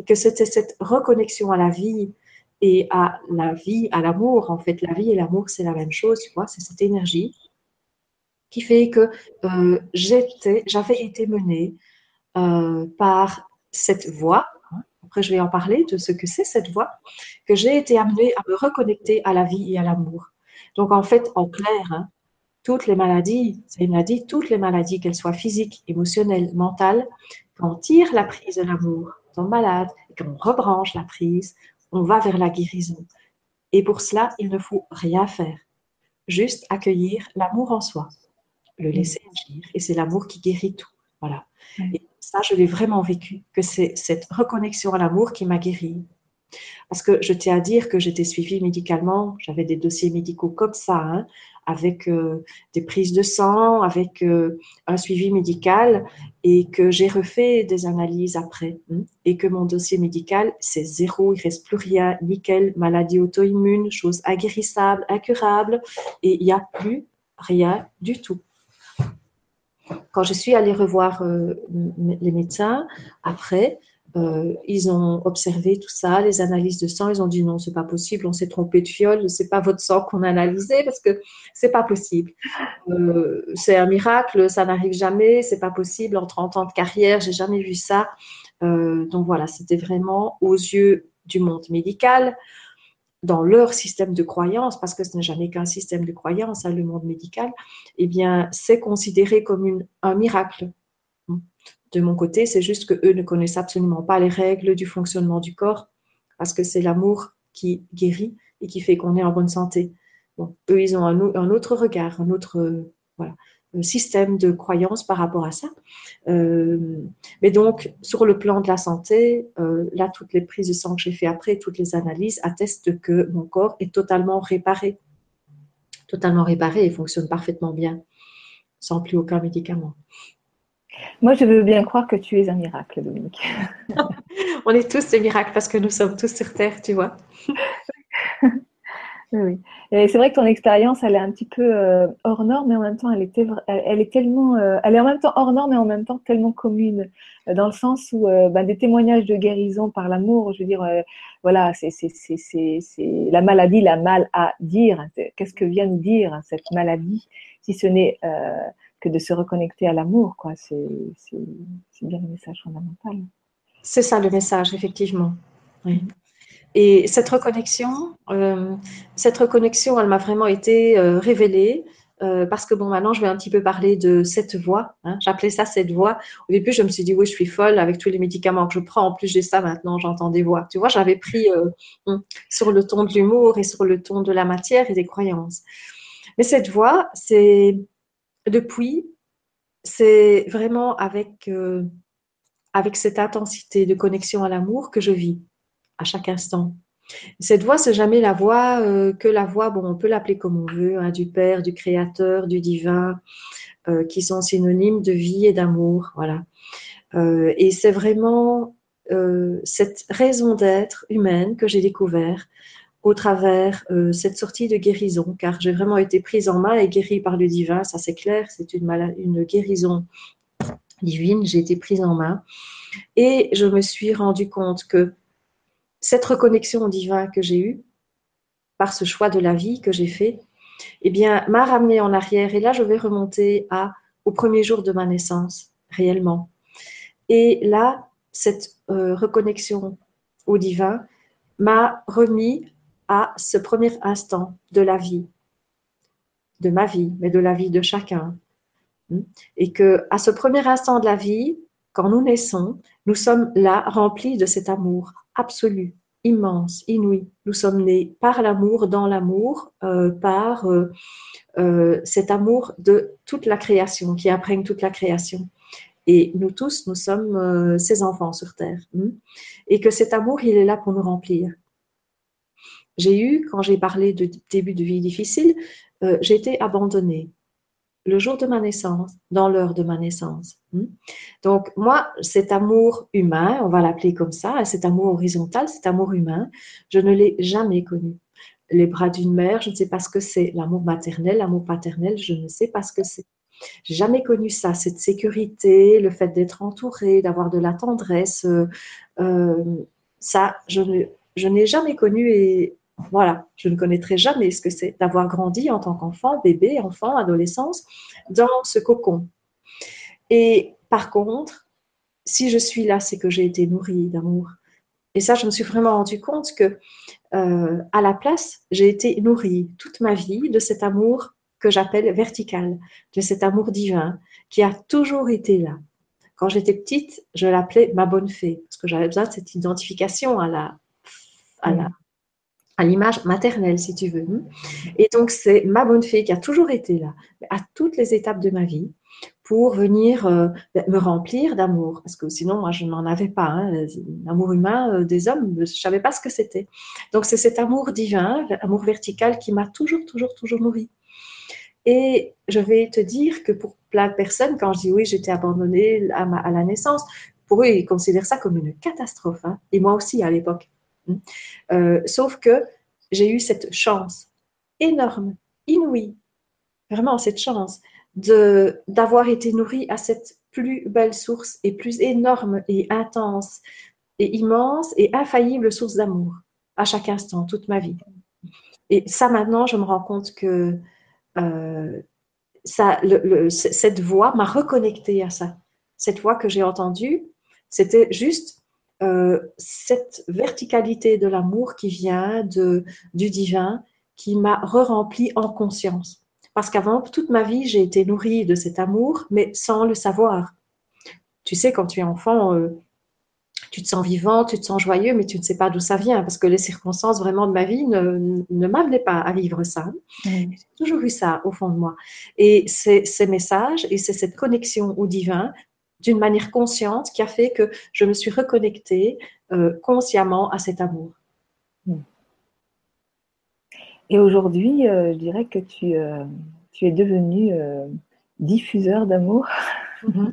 B: et que c'était cette reconnexion à la vie et à la vie, à l'amour. En fait, la vie et l'amour, c'est la même chose, tu vois, c'est cette énergie qui fait que euh, j'étais, j'avais été menée euh, par cette voix. Hein, après, je vais en parler de ce que c'est cette voix, que j'ai été amenée à me reconnecter à la vie et à l'amour. Donc, en fait, en clair, hein, toutes les maladies, c'est une maladie, toutes les maladies, qu'elles soient physiques, émotionnelles, mentales, quand on tire la prise de l'amour, on malade, et qu'on rebranche la prise, on va vers la guérison. Et pour cela, il ne faut rien faire, juste accueillir l'amour en soi le laisser agir. Et c'est l'amour qui guérit tout. Voilà. Et ça, je l'ai vraiment vécu, que c'est cette reconnexion à l'amour qui m'a guéri. Parce que je tiens à dire que j'étais suivie médicalement, j'avais des dossiers médicaux comme ça, hein, avec euh, des prises de sang, avec euh, un suivi médical, et que j'ai refait des analyses après, hein, et que mon dossier médical, c'est zéro, il reste plus rien, nickel, maladie auto-immune, chose aguerrissable, incurable, et il n'y a plus rien du tout. Quand je suis allée revoir euh, les médecins, après, euh, ils ont observé tout ça, les analyses de sang, ils ont dit non, c'est pas possible, on s'est trompé de fiole, c'est pas votre sang qu'on a analysé parce que c'est pas possible. Euh, c'est un miracle, ça n'arrive jamais, c'est pas possible. En 30 ans de carrière, j'ai jamais vu ça. donc voilà, c'était vraiment aux yeux du monde médical, dans leur système de croyance, parce que ce n'est jamais qu'un système de croyance, hein, le monde médical, eh bien, c'est considéré comme un miracle. De mon côté, c'est juste que eux ne connaissent absolument pas les règles du fonctionnement du corps, parce que c'est l'amour qui guérit et qui fait qu'on est en bonne santé. Eux, ils ont un, autre regard, un autre, voilà, système de croyance par rapport à ça. Euh, mais donc, sur le plan de la santé, euh, là, toutes les prises de sang que j'ai fait après, toutes les analyses attestent que mon corps est totalement réparé. Totalement réparé et fonctionne parfaitement bien, sans plus aucun médicament.
A: Moi, je veux bien croire que tu es un miracle, Dominique. [LAUGHS]
B: On est tous des miracles parce que nous sommes tous sur Terre, tu vois. [LAUGHS]
A: Oui, Et c'est vrai que ton expérience, elle est un petit peu euh, hors norme, mais en même temps, elle est, elle, est tellement, euh, elle est en même temps hors norme, mais en même temps tellement commune, euh, dans le sens où ben, des témoignages de guérison par l'amour, je veux dire, voilà, c'est la maladie, la mal à dire. Qu'est-ce que vient de dire cette maladie, si ce n'est que de se reconnecter à l'amour, quoi. C'est bien le message fondamental.
B: C'est ça le message, effectivement. Oui. Et cette reconnexion, euh, cette reconnexion, elle m'a vraiment été euh, révélée. Euh, parce que bon, maintenant, je vais un petit peu parler de cette voix. Hein. J'appelais ça cette voix. Au début, je me suis dit, oui, je suis folle avec tous les médicaments que je prends. En plus, j'ai ça maintenant, j'entends des voix. Tu vois, j'avais pris hum, sur le ton de l'humour et sur le ton de la matière et des croyances. Mais cette voix, c'est depuis, c'est vraiment avec, avec cette intensité de connexion à l'amour que je vis à chaque instant. Cette voix, c'est jamais la voix euh, que la voix, bon, on peut l'appeler comme on veut, hein, du Père, du Créateur, du Divin, euh, qui sont synonymes de vie et d'amour, voilà. Euh, et c'est vraiment cette raison d'être humaine que j'ai découvert au travers cette sortie de guérison, car j'ai vraiment été prise en main et guérie par le divin, ça c'est clair, c'est une, une guérison divine, j'ai été prise en main et je me suis rendu compte que cette reconnexion au divin que j'ai eue, par ce choix de la vie que j'ai fait, eh bien, m'a ramené en arrière. Et là, je vais remonter à, au premier jour de ma naissance, réellement. Et là, cette euh, reconnexion au divin m'a remis à ce premier instant de la vie, de ma vie, mais de la vie de chacun. Et que à ce premier instant de la vie, quand nous naissons, nous sommes là remplis de cet amour absolu, immense, inouï. Nous sommes nés par l'amour, dans l'amour, euh, par euh, euh, cet amour de toute la création, qui imprègne toute la création. Et nous tous, nous sommes ses enfants sur Terre. Hmm? Et que cet amour, il est là pour nous remplir. J'ai eu, quand j'ai parlé de début de vie difficile, j'ai été abandonnée le jour de ma naissance, dans l'heure de ma naissance. Hmm? Donc, moi, cet amour humain, on va l'appeler comme ça, cet amour horizontal, cet amour humain, je ne l'ai jamais connu. Les bras d'une mère, je ne sais pas ce que c'est. L'amour maternel, l'amour paternel, je ne sais pas ce que c'est. J'ai jamais connu ça, cette sécurité, le fait d'être entouré, d'avoir de la tendresse. Euh, euh, ça, je n'ai jamais connu et voilà, je ne connaîtrai jamais ce que c'est d'avoir grandi en tant qu'enfant, bébé, enfant, adolescence, dans ce cocon. Et par contre, si je suis là, c'est que j'ai été nourrie d'amour. Et ça, je me suis vraiment rendu compte que, euh, à la place, j'ai été nourrie toute ma vie de cet amour que j'appelle vertical, de cet amour divin qui a toujours été là. Quand j'étais petite, je l'appelais ma bonne fée, parce que j'avais besoin de cette identification à la, à la, à l'image maternelle, si tu veux. Et donc, c'est ma bonne fée qui a toujours été là, à toutes les étapes de ma vie, pour venir euh, ben, me remplir d'amour. Parce que sinon, moi, je n'en avais pas. Hein, l'amour humain euh, des hommes, je ne savais pas ce que c'était. Donc, c'est cet amour divin, amour vertical, qui m'a toujours, toujours, toujours nourri. Et je vais te dire que pour plein de personnes, quand je dis oui, j'étais abandonnée à, la naissance, pour eux, ils considèrent ça comme une catastrophe. Hein. et moi aussi, à l'époque. Euh, sauf que j'ai eu cette chance énorme, inouïe, vraiment cette chance de d'avoir été nourrie à cette plus belle source et plus énorme et intense et immense et infaillible source d'amour à chaque instant, toute ma vie. Et ça, maintenant, je me rends compte que euh, ça, cette voix m'a reconnecté à ça. Cette voix que j'ai entendue, c'était juste euh, cette verticalité de l'amour qui vient de, du divin, qui m'a re-rempli en conscience. Parce qu'avant, toute ma vie, j'ai été nourrie de cet amour, mais sans le savoir. Tu sais, quand tu es enfant, euh, tu te sens vivant, tu te sens joyeux, mais tu ne sais pas d'où ça vient, parce que les circonstances vraiment de ma vie ne, ne m'amenaient pas à vivre ça. J'ai toujours eu ça au fond de moi. Et c'est ces messages et c'est cette connexion au divin d'une manière consciente qui a fait que je me suis reconnectée euh, consciemment à cet amour.
A: Et aujourd'hui, euh, je dirais que tu, euh, tu es devenu diffuseur d'amour.
B: Mhm.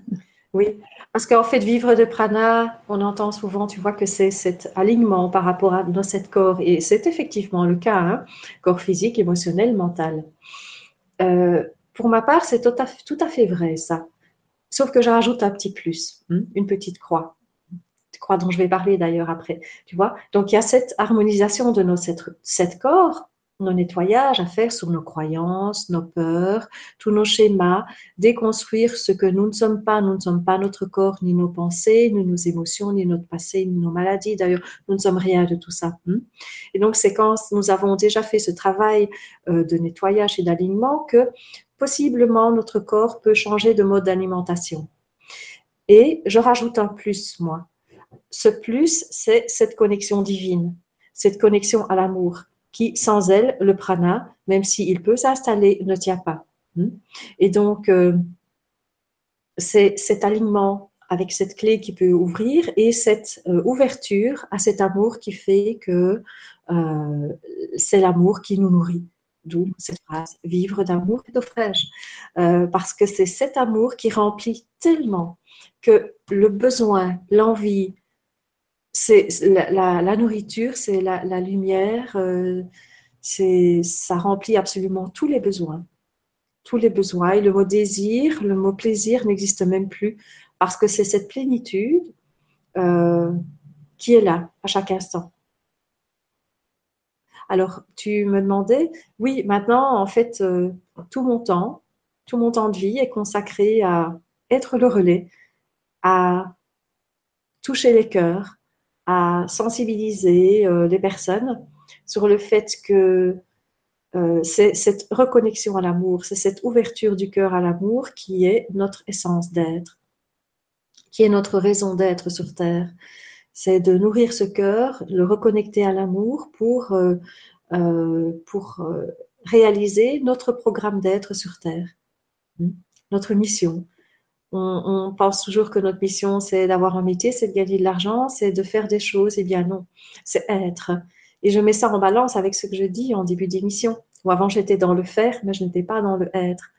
B: Oui, parce qu'en fait, vivre de prana, on entend souvent, tu vois, que c'est cet alignement par rapport à nos sept corps. Et c'est effectivement le cas, hein, corps physique, émotionnel, mental. pour ma part, c'est tout, tout à fait vrai, ça. Sauf que je rajoute un petit plus, hmm, une petite croix. Croix dont je vais parler d'ailleurs après. Tu vois Donc il y a cette harmonisation de nos sept, corps, nos nettoyages à faire sur nos croyances, nos peurs, tous nos schémas, déconstruire ce que nous ne sommes pas. Nous ne sommes pas notre corps, ni nos pensées, ni nos émotions, ni notre passé, ni nos maladies. D'ailleurs, nous ne sommes rien de tout ça. Hmm. Et donc, c'est quand nous avons déjà fait ce travail euh, de nettoyage et d'alignement que possiblement notre corps peut changer de mode d'alimentation. Et je rajoute un plus, moi. Ce plus, c'est cette connexion divine, cette connexion à l'amour, qui, sans elle, le prana, même s'il peut s'installer, ne tient pas. Hmm? Et donc, euh, c'est cet alignement avec cette clé qui peut ouvrir et cette euh, ouverture à cet amour qui fait que euh, c'est l'amour qui nous nourrit. D'où cette phrase, vivre d'amour et fraîche. Euh, parce que c'est cet amour qui remplit tellement que le besoin, l'envie, c'est la, nourriture, c'est la, lumière, euh, ça remplit absolument tous les besoins. Tous les besoins. Et le mot désir, le mot plaisir n'existe même plus parce que c'est cette plénitude euh, qui est là à chaque instant. Alors, tu me demandais, oui, maintenant, en fait, euh, tout mon temps, tout mon temps de vie est consacré à être le relais, à toucher les cœurs, à sensibiliser euh, les personnes sur le fait que euh, c'est cette reconnexion à l'amour, c'est cette ouverture du cœur à l'amour qui est notre essence d'être, qui est notre raison d'être sur Terre. C'est de nourrir ce cœur, le reconnecter à l'amour pour, euh, pour réaliser notre programme d'être sur Terre, hmm, notre mission on, pense toujours que notre mission, c'est d'avoir un métier, c'est de gagner de l'argent, c'est de faire des choses. Eh bien non, c'est être. Et je mets ça en balance avec ce que je dis en début d'émission. Où avant, j'étais dans le faire, mais je n'étais pas dans le être.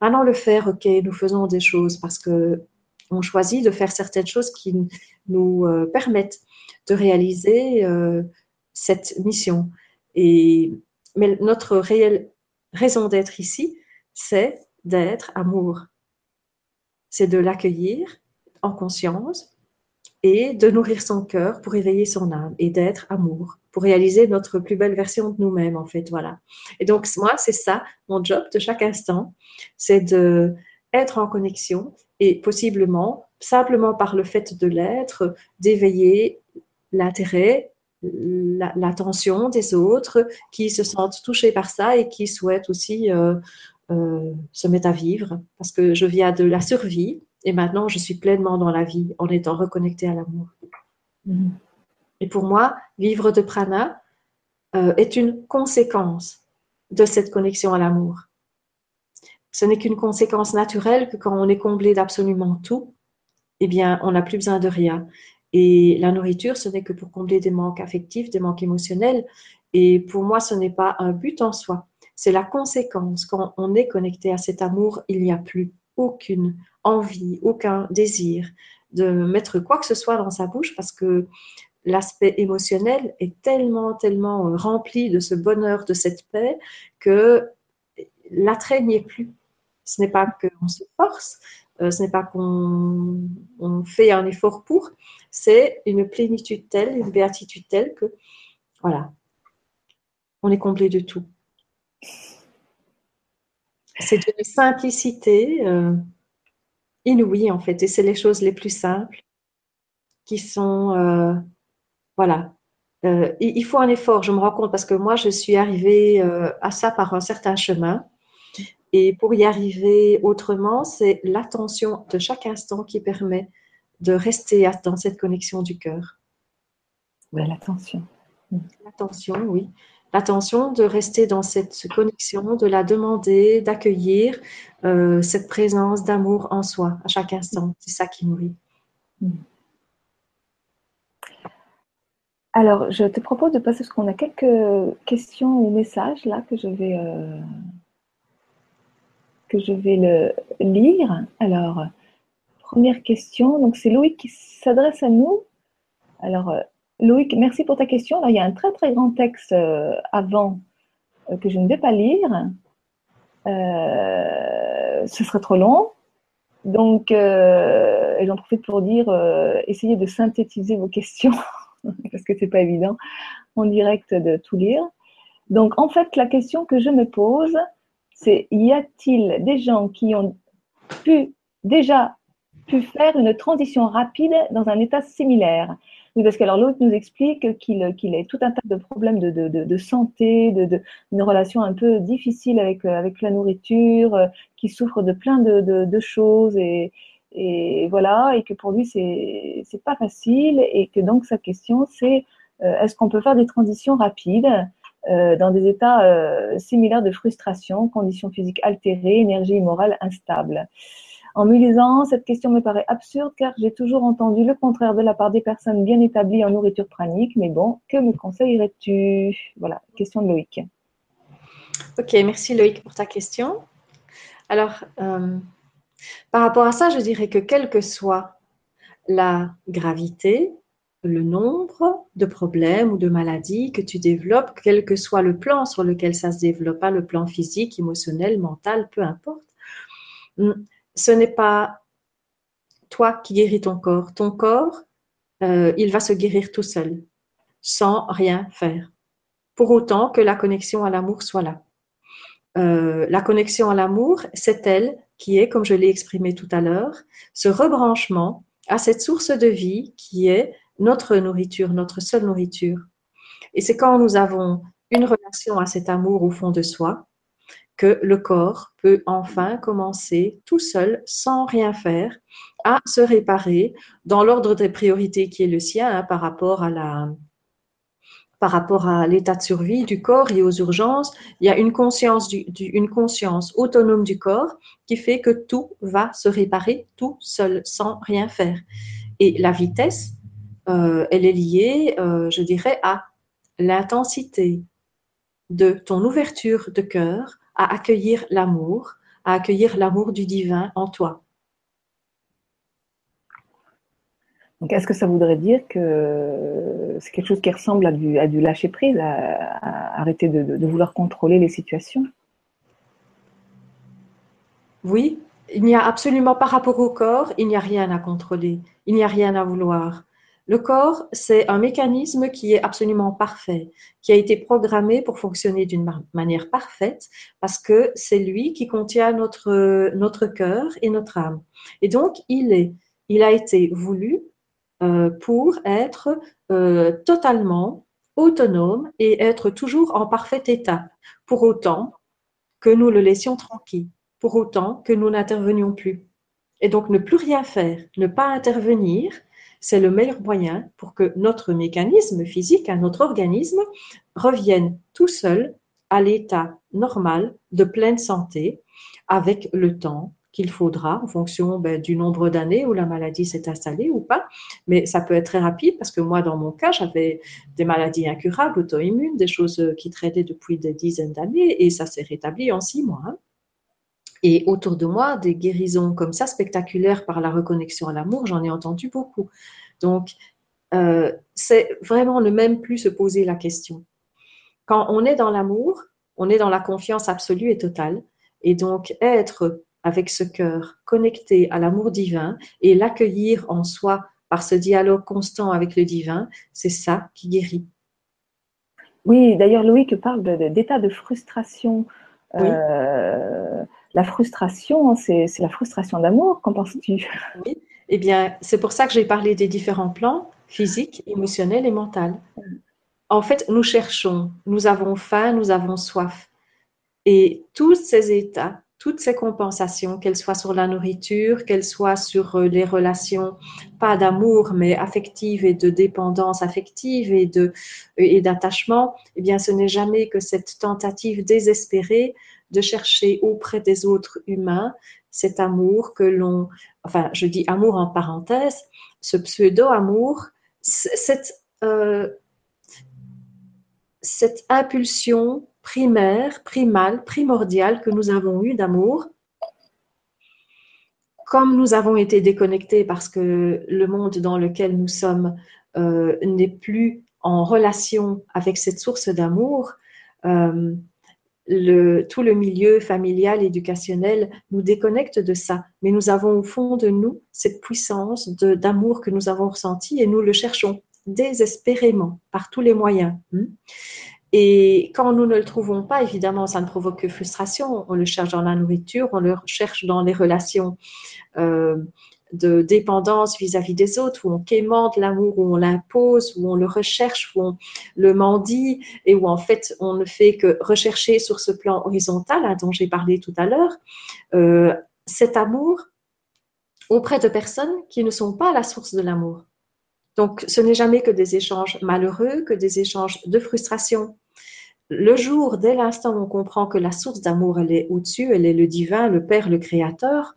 B: Maintenant, le faire, ok, nous faisons des choses parce que on choisit de faire certaines choses qui nous euh, permettent de réaliser euh, cette mission. Et, mais notre réelle raison d'être ici, c'est d'être amour c'est de l'accueillir en conscience et de nourrir son cœur pour éveiller son âme et d'être amour, pour réaliser notre plus belle version de nous-mêmes, en fait, voilà. Et donc, moi, c'est ça, mon job de chaque instant, c'est de être en connexion et possiblement, simplement par le fait de l'être, d'éveiller l'intérêt, l'attention des autres qui se sentent touchés par ça et qui souhaitent aussi euh, euh, se mettre à vivre parce que je viens de la survie et maintenant je suis pleinement dans la vie en étant reconnectée à l'amour. Mm-hmm. Et pour moi, vivre de prana euh, est une conséquence de cette connexion à l'amour. Ce n'est qu'une conséquence naturelle que quand on est comblé d'absolument tout, eh bien, on n'a plus besoin de rien. Et la nourriture, ce n'est que pour combler des manques affectifs, des manques émotionnels. Et pour moi, ce n'est pas un but en soi c'est la conséquence. Quand on est connecté à cet amour, il n'y a plus aucune envie, aucun désir de mettre quoi que ce soit dans sa bouche parce que l'aspect émotionnel est tellement, tellement euh, rempli de ce bonheur, de cette paix, que l'attrait n'y est plus. Ce n'est pas qu'on se force, euh, ce n'est pas qu'on fait un effort pour, c'est une plénitude telle, une béatitude telle que, voilà, on est comblé de tout. C'est d'une simplicité euh, inouïe en fait, et c'est les choses les plus simples qui sont, euh, voilà. Euh, il faut un effort, je me rends compte, parce que moi, je suis arrivée à ça par un certain chemin. Et pour y arriver autrement, c'est l'attention de chaque instant qui permet de rester dans cette connexion du cœur.
A: Oui, l'attention.
B: L'attention, oui l'attention de rester dans cette connexion, de la demander, d'accueillir euh, cette présence d'amour en soi à chaque instant. C'est ça qui nourrit.
A: Alors, je te propose de passer, parce qu'on a quelques questions ou messages là que je vais, euh, que je vais le lire. Alors, première question, donc c'est Loïc qui s'adresse à nous. Alors, euh, Loïc, merci pour ta question. il y a un très très grand texte euh, avant euh, que je ne vais pas lire. Ce serait trop long. Donc, j'en profite pour dire, essayez de synthétiser vos questions, [LAUGHS] parce que ce n'est pas évident en direct de tout lire. Donc, en fait, la question que je me pose, c'est y a-t-il des gens qui ont pu déjà pu faire une transition rapide dans un état similaire? Oui, parce que l'autre nous explique qu'il qu'il a tout un tas de problèmes de, de, de, santé, de, une relation un peu difficile avec, avec la nourriture, euh, qui souffre de plein de, choses et, et voilà, et que pour lui c'est c'est pas facile et que donc sa question c'est euh, est-ce qu'on peut faire des transitions rapides? Euh, dans des états similaires de frustration, conditions physiques altérées, énergie morale instable. En me lisant, cette question me paraît absurde car j'ai toujours entendu le contraire de la part des personnes bien établies en nourriture pranique. Mais bon, que me conseillerais-tu? Voilà, question de Loïc.
B: Ok, merci Loïc pour ta question. Alors, euh, par rapport à ça, je dirais que quelle que soit la gravité, le nombre de problèmes ou de maladies que tu développes, quel que soit le plan sur lequel ça se développe, le plan physique, émotionnel, mental, peu importe, ce n'est pas toi qui guéris ton corps. Ton corps, euh, il va se guérir tout seul, sans rien faire, pour autant que la connexion à l'amour soit là. Euh, la connexion à l'amour, c'est elle qui est, comme je l'ai exprimé tout à l'heure, ce rebranchement à cette source de vie qui est notre nourriture, notre seule nourriture. Et c'est quand nous avons une relation à cet amour au fond de soi que le corps peut enfin commencer tout seul, sans rien faire, à se réparer dans l'ordre des priorités qui est le sien hein, par rapport à la, par rapport à l'état de survie du corps et aux urgences, il y a une conscience, une conscience autonome du corps qui fait que tout va se réparer tout seul, sans rien faire. Et la vitesse, euh, elle est liée, euh, je dirais, à l'intensité de ton ouverture de cœur à accueillir l'amour, à accueillir l'amour du divin en toi.
A: Donc, est-ce que ça voudrait dire que c'est quelque chose qui ressemble à du, à du lâcher prise, à, arrêter de, vouloir contrôler les situations?
B: Oui, il n'y a absolument par rapport au corps, il n'y a rien à contrôler, il n'y a rien à vouloir. Le corps, c'est un mécanisme qui est absolument parfait, qui a été programmé pour fonctionner d'une manière parfaite, parce que c'est lui qui contient notre, cœur et notre âme. Et donc, il est, il a été voulu euh, pour être euh, totalement autonome et être toujours en parfait état, pour autant que nous le laissions tranquille, pour autant que nous n'intervenions plus. Et donc ne plus rien faire, ne pas intervenir, c'est le meilleur moyen pour que notre mécanisme physique, notre organisme, revienne tout seul à l'état normal de pleine santé avec le temps, qu'il faudra en fonction ben, du nombre d'années où la maladie s'est installée ou pas. Mais ça peut être très rapide parce que moi, dans mon cas, j'avais des maladies incurables, auto-immunes, des choses qui traitaient depuis des dizaines d'années et ça s'est rétabli en six mois. Et autour de moi, des guérisons comme ça, spectaculaires par la reconnexion à l'amour, j'en ai entendu beaucoup. Donc, euh, c'est vraiment ne même plus se poser la question. Quand on est dans l'amour, on est dans la confiance absolue et totale. Et donc, être avec ce cœur connecté à l'amour divin et l'accueillir en soi par ce dialogue constant avec le divin, c'est ça qui guérit.
A: Oui, d'ailleurs, Louis que parle d'état de, frustration. Euh, la frustration, c'est la frustration d'amour, qu'en penses-tu?
B: Oui, eh bien, c'est pour ça que j'ai parlé des différents plans, physique, émotionnel et mental. En fait, nous cherchons, nous avons faim, nous avons soif. Et tous ces états toutes ces compensations, qu'elles soient sur la nourriture, qu'elles soient sur euh, les relations, pas d'amour, mais affectives et de dépendance affective et et d'attachement, eh bien, ce n'est jamais que cette tentative désespérée de chercher auprès des autres humains cet amour que l'on, enfin, je dis amour en parenthèse, ce pseudo-amour, cette, euh, cette impulsion primaire, primale, primordiale que nous avons eue d'amour. Comme nous avons été déconnectés parce que le monde dans lequel nous sommes euh, n'est plus en relation avec cette source d'amour, euh, le, tout le milieu familial, éducationnel nous déconnecte de ça. Mais nous avons au fond de nous cette puissance d'amour que nous avons ressenti et nous le cherchons désespérément par tous les moyens. Hmm? Et quand nous ne le trouvons pas, évidemment, ça ne provoque que frustration. On le cherche dans la nourriture, on le cherche dans les relations euh, de dépendance vis-à-vis des autres, où on quémande l'amour, où on l'impose, où on le recherche, où on le mendie, et où en fait on ne fait que rechercher sur ce plan horizontal hein, dont j'ai parlé tout à l'heure, euh, cet amour auprès de personnes qui ne sont pas la source de l'amour. Donc, ce n'est jamais que des échanges malheureux, que des échanges de frustration. Le jour, dès l'instant où on comprend que la source d'amour, elle est au-dessus, elle est le divin, le Père, le Créateur,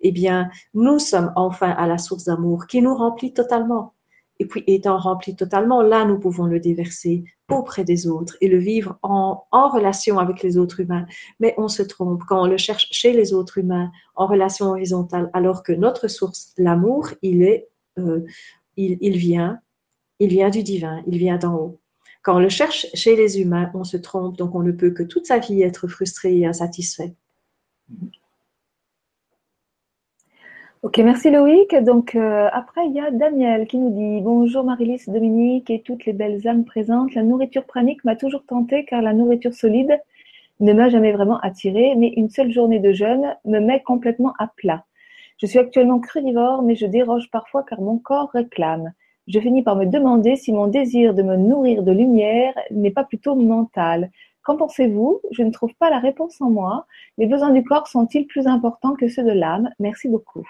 B: eh bien, nous sommes enfin à la source d'amour qui nous remplit totalement. Et puis, étant rempli totalement, là, nous pouvons le déverser auprès des autres et le vivre en, relation avec les autres humains. Mais on se trompe quand on le cherche chez les autres humains en relation horizontale, alors que notre source, l'amour, il est euh, il, vient, il vient du divin, il vient d'en haut. Quand on le cherche chez les humains, on se trompe, donc on ne peut que toute sa vie être frustré et insatisfait.
A: Ok, merci Loïc. Donc euh, après, il y a Daniel qui nous dit Bonjour Marilys, Dominique et toutes les belles âmes présentes. La nourriture pranique m'a toujours tentée car la nourriture solide ne m'a jamais vraiment attirée, mais une seule journée de jeûne me met complètement à plat. Je suis actuellement crudivore, mais je déroge parfois car mon corps réclame. Je finis par me demander si mon désir de me nourrir de lumière n'est pas plutôt mental. Qu'en pensez-vous? Je ne trouve pas la réponse en moi. Les besoins du corps sont-ils plus importants que ceux de l'âme? Merci beaucoup.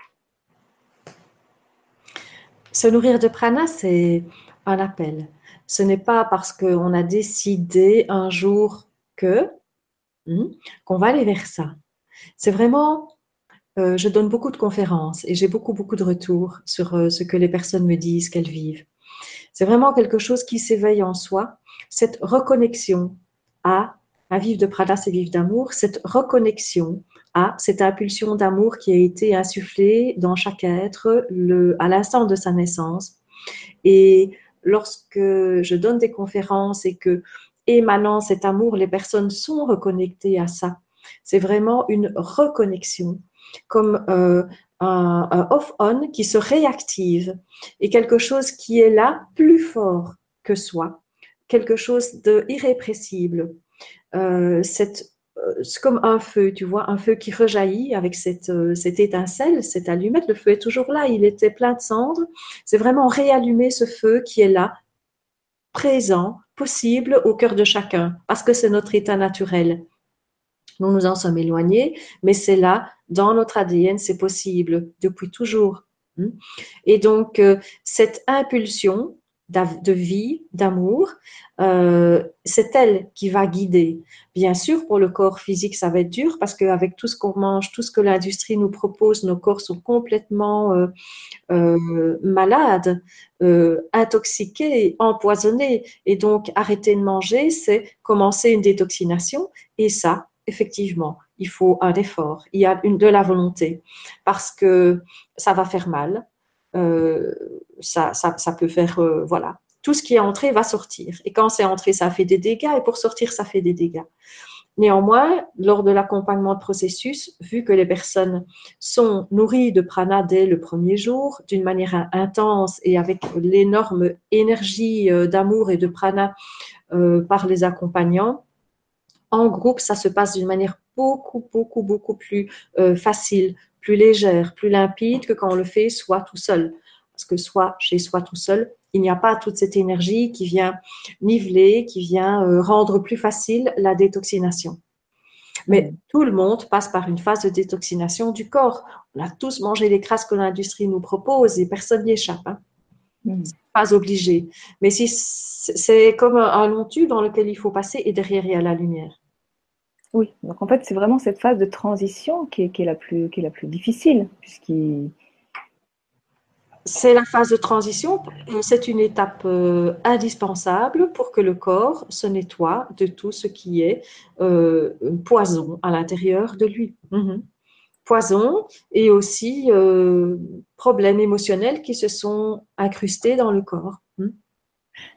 B: Se nourrir de prana, c'est un appel. Ce n'est pas parce qu'on a décidé un jour que hmm, qu'on va aller vers ça. C'est vraiment, euh, je donne beaucoup de conférences et j'ai beaucoup, beaucoup de retours sur euh, ce que les personnes me disent qu'elles vivent. C'est vraiment quelque chose qui s'éveille en soi, cette reconnexion à, à vivre de prana, c'est vivre d'amour, cette reconnexion à cette impulsion d'amour qui a été insufflée dans chaque être à l'instant de sa naissance. Et lorsque je donne des conférences et que émanant cet amour, les personnes sont reconnectées à ça. C'est vraiment une reconnexion, comme euh, un, off-on qui se réactive et quelque chose qui est là plus fort que soi, quelque chose d'irrépressible. Euh, euh, c'est comme un feu, tu vois, un feu qui rejaillit avec cette, cette étincelle, cette allumette. Le feu est toujours là, il était plein de cendres. C'est vraiment réallumer ce feu qui est là, présent, possible au cœur de chacun, parce que c'est notre état naturel. Nous nous en sommes éloignés, mais c'est là, dans notre ADN, c'est possible depuis toujours. Hmm? Et donc, euh, cette impulsion, de vie, d'amour, euh, c'est elle qui va guider. Bien sûr, pour le corps physique, ça va être dur parce qu'avec tout ce qu'on mange, tout ce que l'industrie nous propose, nos corps sont complètement euh, malades, intoxiqués, empoisonnés. Et donc, arrêter de manger, c'est commencer une détoxination. Et ça, effectivement, il faut un effort, il y a de la volonté parce que ça va faire mal, euh, ça, peut faire, euh, voilà, tout ce qui est entré va sortir. Et quand c'est entré, ça fait des dégâts, et pour sortir, ça fait des dégâts. Néanmoins, lors de l'accompagnement de processus, vu que les personnes sont nourries de prana dès le premier jour, d'une manière intense et avec l'énorme énergie euh, d'amour et de prana par les accompagnants, en groupe, ça se passe d'une manière beaucoup, beaucoup, beaucoup plus euh, facile, plus légère, plus limpide que quand on le fait soit tout seul. Parce que soit chez soi tout seul, il n'y a pas toute cette énergie qui vient niveler, qui vient euh, rendre plus facile la détoxination. Mais mm. tout le monde passe par une phase de détoxination du corps. On a tous mangé les crasses que l'industrie nous propose et personne n'y échappe. Hein. Mm. Pas obligé. Mais si c'est comme un long tube dans lequel il faut passer et derrière il y a la lumière.
A: Oui, donc en fait, c'est vraiment cette phase de transition qui est, la, plus, qui est la plus difficile, puisqu'il
B: c'est la phase de transition. C'est une étape euh, indispensable pour que le corps se nettoie de tout ce qui est euh, poison à l'intérieur de lui. Mhm. Poison et aussi euh, problèmes émotionnels qui se sont incrustés dans le corps.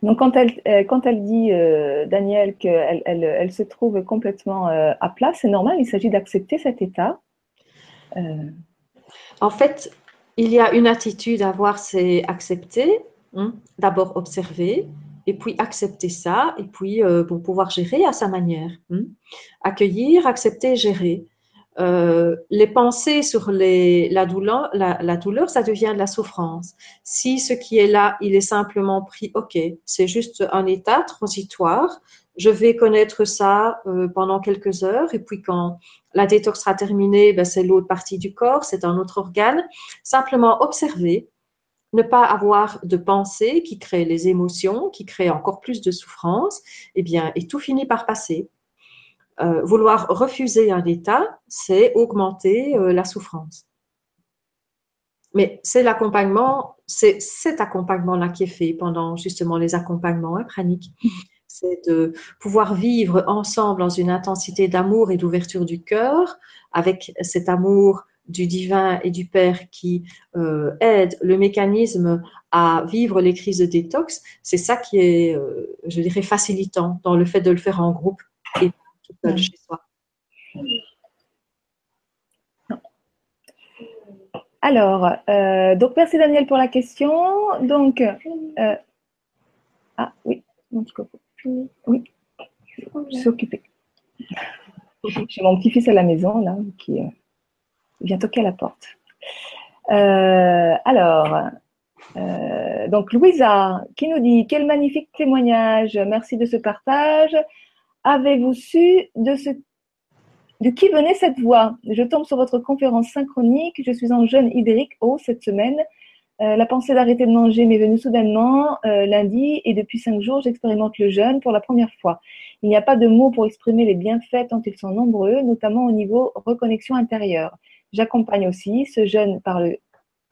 A: Donc, quand elle, euh, quand elle dit, euh, Daniel, qu'elle elle, elle, se trouve complètement euh, à plat, c'est normal, il s'agit d'accepter cet état.
B: En fait, il y a une attitude à avoir, c'est accepter, hein, d'abord observer, et puis accepter ça, et puis pour pouvoir gérer à sa manière. Hein. Accueillir, accepter, gérer. Euh, les pensées sur la, douleur, ça devient de la souffrance. Si ce qui est là, il est simplement pris, ok, c'est juste un état transitoire, je vais connaître ça euh, pendant quelques heures, et puis quand la détox sera terminée, ben, c'est l'autre partie du corps, c'est un autre organe. Simplement observer, ne pas avoir de pensées qui créent les émotions, qui créent encore plus de souffrance, et eh bien, et tout finit par passer. Euh, vouloir refuser un état, c'est augmenter euh, la souffrance. Mais c'est l'accompagnement, c'est cet accompagnement-là qui est fait pendant justement les accompagnements hein, praniques. [LAUGHS] C'est de pouvoir vivre ensemble dans une intensité d'amour et d'ouverture du cœur, avec cet amour du divin et du Père qui euh, aide le mécanisme à vivre les crises de détox, c'est ça qui est, je dirais, facilitant dans le fait de le faire en groupe et chez soi.
A: Alors, euh, donc merci Daniel pour la question. Donc, euh, ah oui, mon petit coco. Oui, je suis occupée. J'ai mon petit-fils à la maison là qui euh, vient toquer à la porte. alors, donc Louisa qui nous dit quel magnifique témoignage. Merci de ce partage. Avez-vous su de qui venait cette voix? Je tombe sur votre conférence synchronique. Je suis en jeûne hydrique haut cette semaine. Euh, la pensée d'arrêter de manger m'est venue soudainement euh, lundi et depuis cinq jours, j'expérimente le jeûne pour la première fois. Il n'y a pas de mots pour exprimer les bienfaits tant ils sont nombreux, notamment au niveau reconnexion intérieure. J'accompagne aussi ce jeûne par,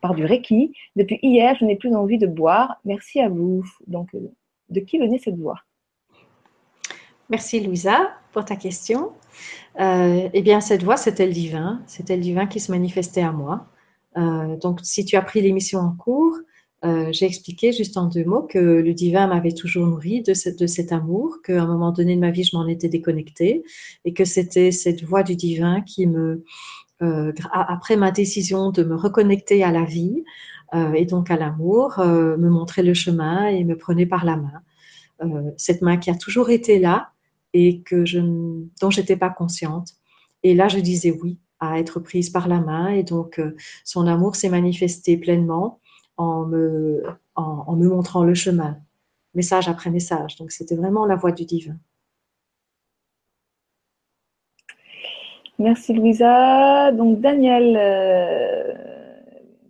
A: par du Reiki. Depuis hier, je n'ai plus envie de boire. Merci à vous. Donc, euh, de qui venait cette voix?
B: Merci Louisa pour ta question. Euh, eh bien, cette voix, c'était le divin. C'était le divin qui se manifestait à moi. Euh, donc, si tu as pris l'émission en cours, euh, j'ai expliqué juste en deux mots que le divin m'avait toujours nourri de, de cet amour, qu'à un moment donné de ma vie, je m'en étais déconnectée et que c'était cette voix du divin qui me, après ma décision de me reconnecter à la vie et donc à l'amour, me montrait le chemin et me prenait par la main. cette main qui a toujours été là, et que je, dont j'étais pas consciente. Et là, je disais oui à être prise par la main et donc euh, son amour s'est manifesté pleinement en me, en, me montrant le chemin, message après message. Donc c'était vraiment la voix du divin.
A: Merci Louisa. Donc Daniel euh,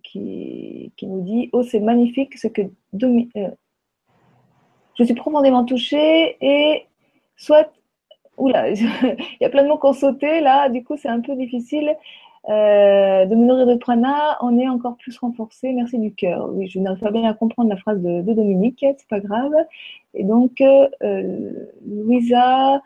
A: qui, qui, nous dit Oh, c'est magnifique ce que euh, je suis profondément touchée et soit, oula, [LAUGHS] il y a plein de mots qui ont sauté là, du coup c'est un peu difficile euh, de me nourrir de prana, on est encore plus renforcé, merci du cœur. Oui, je n'arrive pas bien à comprendre la phrase de, Dominique, c'est pas grave. Et donc, euh, Louisa,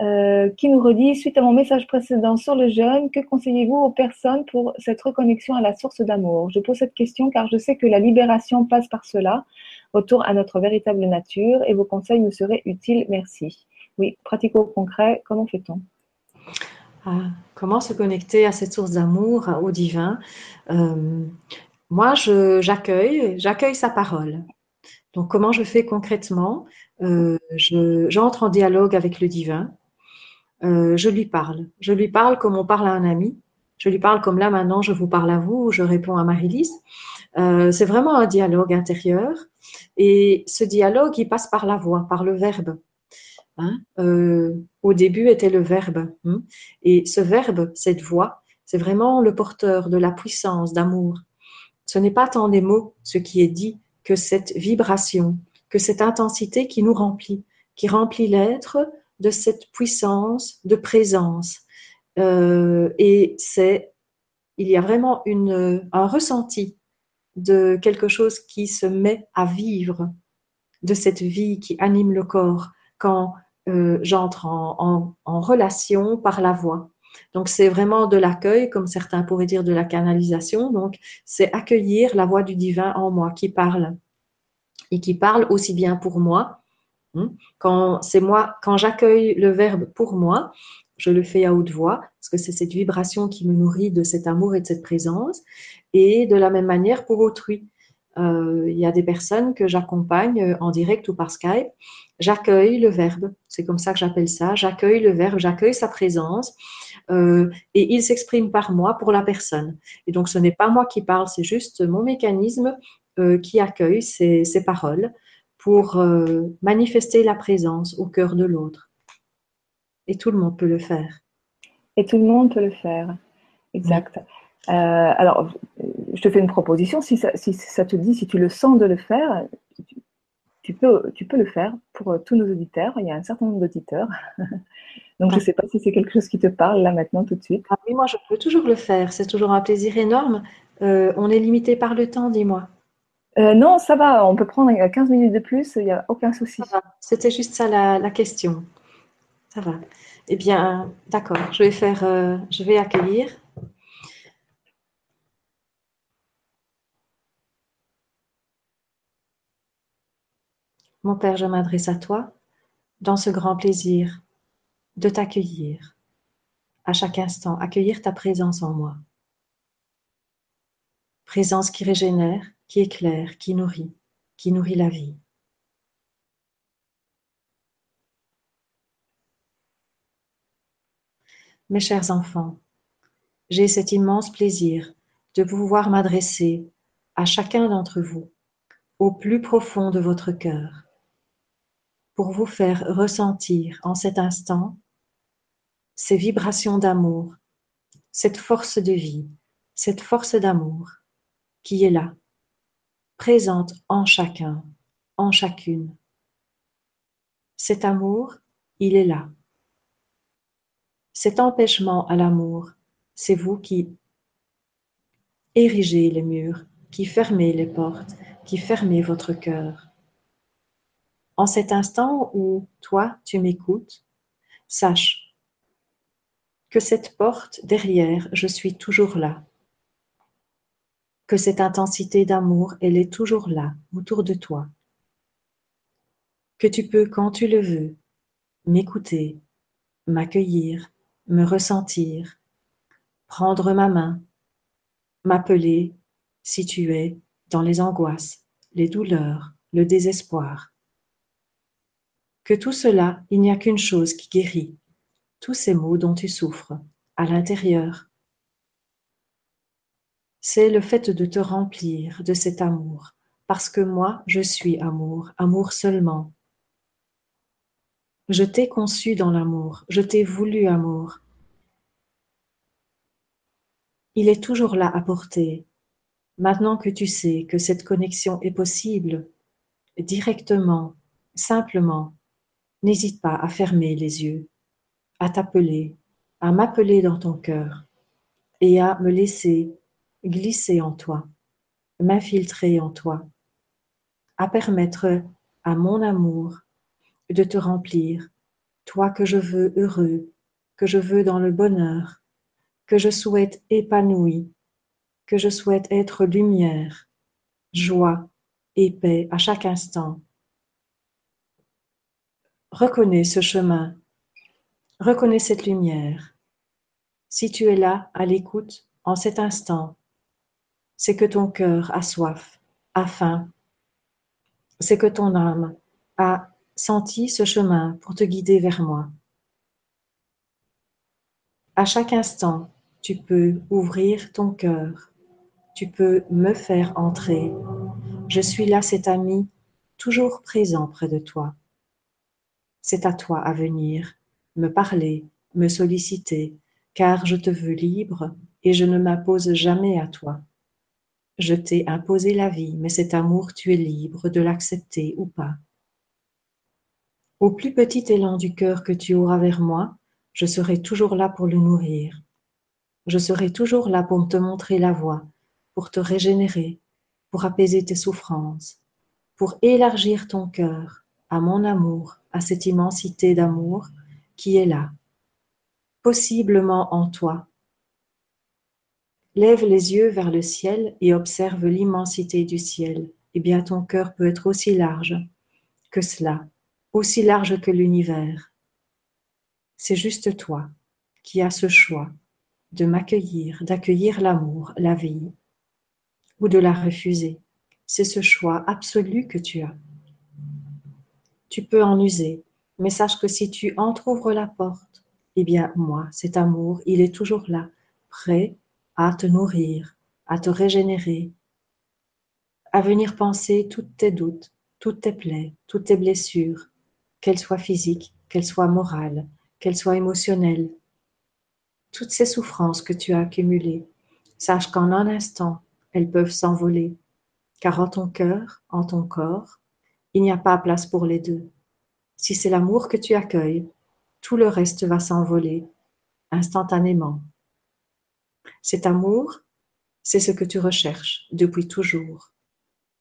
A: euh, qui nous redit, suite à mon message précédent sur le jeûne, que conseillez-vous aux personnes pour cette reconnexion à la source d'amour? Je pose cette question car je sais que la libération passe par cela, retour à notre véritable nature, et vos conseils me seraient utiles. Merci. Oui, pratico-concret, comment fait-on?
B: Ah, Comment se connecter à cette source d'amour, au divin? Euh, Moi, j'accueille, j'accueille sa parole. Donc, comment je fais concrètement? Euh, J'entre en dialogue avec le divin. Euh, je lui parle. Je lui parle comme on parle à un ami. Je lui parle comme là maintenant, je vous parle à vous, je réponds à Marie-Lise. c'est vraiment un dialogue intérieur. Et ce dialogue, il passe par la voix, par le verbe. Hein, euh, au début était le verbe. Hein, et ce verbe, cette voix, c'est vraiment le porteur de la puissance d'amour. Ce n'est pas tant les mots, ce qui est dit, que cette vibration, que cette intensité qui nous remplit, qui remplit l'être de cette puissance de présence. Euh, et c'est, il y a vraiment une, un ressenti de quelque chose qui se met à vivre, de cette vie qui anime le corps quand euh, j'entre en, relation par la voix. Donc c'est vraiment de l'accueil, comme certains pourraient dire de la canalisation. Donc c'est accueillir la voix du divin en moi qui parle et qui parle aussi bien pour moi. Hein. Quand c'est moi, quand j'accueille le verbe pour moi, je le fais à haute voix parce que c'est cette vibration qui me nourrit de cet amour et de cette présence. Et de la même manière pour autrui. Euh, il y a des personnes que j'accompagne euh, en direct ou par Skype. J'accueille le verbe, c'est comme ça que j'appelle ça. J'accueille le verbe, j'accueille sa présence euh, et il s'exprime par moi pour la personne. Et donc ce n'est pas moi qui parle, c'est juste mon mécanisme qui accueille ces, paroles pour manifester la présence au cœur de l'autre. Et tout le monde peut le faire.
A: Et tout le monde peut le faire. Exact. Alors, je te fais une proposition. Si ça, si ça, te dit, si tu le sens de le faire, tu, peux, tu peux le faire pour euh, tous nos auditeurs. Il y a un certain nombre d'auditeurs. [LAUGHS] Donc, je ne sais pas si c'est quelque chose qui te parle là maintenant tout de suite.
B: Ah, oui, moi, je peux toujours le faire. C'est toujours un plaisir énorme. Euh, on est limité par le temps, dis-moi.
A: non, ça va. On peut prendre 15 minutes de plus. Il n'y a aucun souci.
B: C'était juste ça la, la, question. Ça va. Eh bien, d'accord. Je vais faire. je vais accueillir. Mon Père, je m'adresse à toi dans ce grand plaisir de t'accueillir à chaque instant, accueillir ta présence en moi. présence qui régénère, qui éclaire, qui nourrit, qui nourrit la vie. Mes chers enfants, j'ai cet immense plaisir de pouvoir m'adresser à chacun d'entre vous au plus profond de votre cœur pour vous faire ressentir en cet instant ces vibrations d'amour, cette force de vie, cette force d'amour qui est là, présente en chacun, en chacune. Cet amour, il est là. Cet empêchement à l'amour, c'est vous qui érigez les murs, qui fermez les portes, qui fermez votre cœur. En cet instant où toi, tu m'écoutes, sache que cette porte derrière, je suis toujours là. Que cette intensité d'amour, elle est toujours là, autour de toi. Que tu peux, quand tu le veux, m'écouter, m'accueillir, me ressentir, prendre ma main, m'appeler si tu es dans les angoisses, les douleurs, le désespoir. Que tout cela, il n'y a qu'une chose qui guérit, tous ces maux dont tu souffres, à l'intérieur. C'est le fait de te remplir de cet amour, parce que moi, je suis amour, amour seulement. Je t'ai conçu dans l'amour, je t'ai voulu amour, il est toujours là à portée. Maintenant que tu sais que cette connexion est possible, directement, simplement, n'hésite pas à fermer les yeux, à t'appeler, à m'appeler dans ton cœur et à me laisser glisser en toi, m'infiltrer en toi, à permettre à mon amour de te remplir, toi que je veux heureux, que je veux dans le bonheur, que je souhaite épanoui, que je souhaite être lumière, joie et paix à chaque instant. Reconnais ce chemin, reconnais cette lumière. Si tu es là à l'écoute en cet instant, c'est que ton cœur a soif, a faim, c'est que ton âme a senti ce chemin pour te guider vers moi. À chaque instant, tu peux ouvrir ton cœur, tu peux me faire entrer. Je suis là, cet ami, toujours présent près de toi. C'est à toi à venir, me parler, me solliciter, car je te veux libre et je ne m'impose jamais à toi. Je t'ai imposé la vie, mais cet amour, tu es libre de l'accepter ou pas. Au plus petit élan du cœur que tu auras vers moi, je serai toujours là pour le nourrir. Je serai toujours là pour te montrer la voie, pour te régénérer, pour apaiser tes souffrances, pour élargir ton cœur à mon amour, à cette immensité d'amour qui est là, possiblement en toi. Lève les yeux vers le ciel et observe l'immensité du ciel. Eh bien, ton cœur peut être aussi large que cela, aussi large que l'univers. C'est juste toi qui as ce choix de m'accueillir, d'accueillir l'amour, la vie, ou de la refuser. C'est ce choix absolu que tu as. Tu peux en user, mais sache que si tu entr'ouvres la porte, eh bien moi, cet amour, il est toujours là, prêt à te nourrir, à te régénérer, à venir penser tous tes doutes, toutes tes plaies, toutes tes blessures, qu'elles soient physiques, qu'elles soient morales, qu'elles soient émotionnelles, toutes ces souffrances que tu as accumulées, sache qu'en un instant, elles peuvent s'envoler, car en ton cœur, en ton corps, il n'y a pas place pour les deux. Si c'est l'amour que tu accueilles, tout le reste va s'envoler instantanément. Cet amour, c'est ce que tu recherches depuis toujours.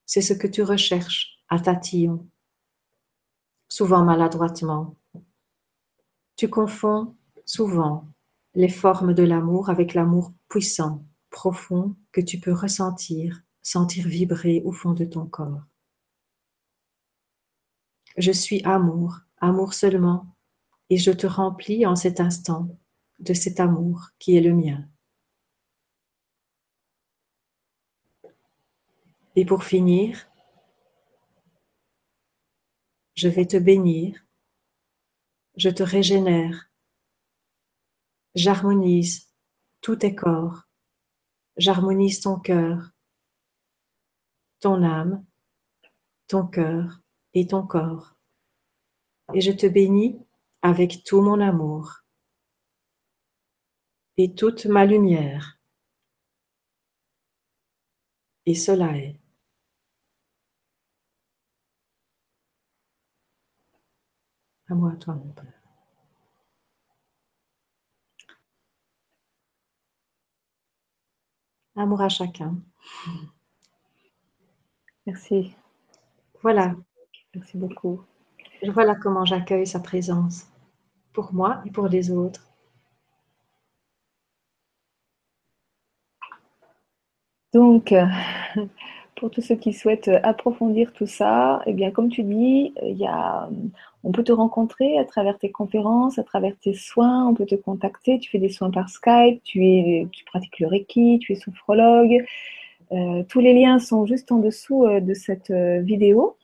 B: C'est ce que tu recherches à tatillon, souvent maladroitement. Tu confonds souvent les formes de l'amour avec l'amour puissant, profond, que tu peux ressentir, sentir vibrer au fond de ton corps. Je suis amour, amour seulement, et je te remplis en cet instant de cet amour qui est le mien. Et pour finir, je vais te bénir, je te régénère, j'harmonise tous tes corps, j'harmonise ton cœur, ton âme, ton cœur et ton corps. Et je te bénis avec tout mon amour et toute ma lumière. Et cela est. À moi, toi, mon Père. Amour à chacun.
A: Merci.
B: Voilà.
A: Merci beaucoup.
B: Voilà comment j'accueille sa présence pour moi et pour les autres.
A: Donc, euh, [LAUGHS] pour tous ceux qui souhaitent approfondir tout ça, eh bien, comme tu dis, il y a, on peut te rencontrer à travers tes conférences, à travers tes soins, on peut te contacter. Tu fais des soins par Skype, tu, es, tu pratiques le Reiki, tu es sophrologue. Euh, tous les liens sont juste en dessous euh, de cette vidéo.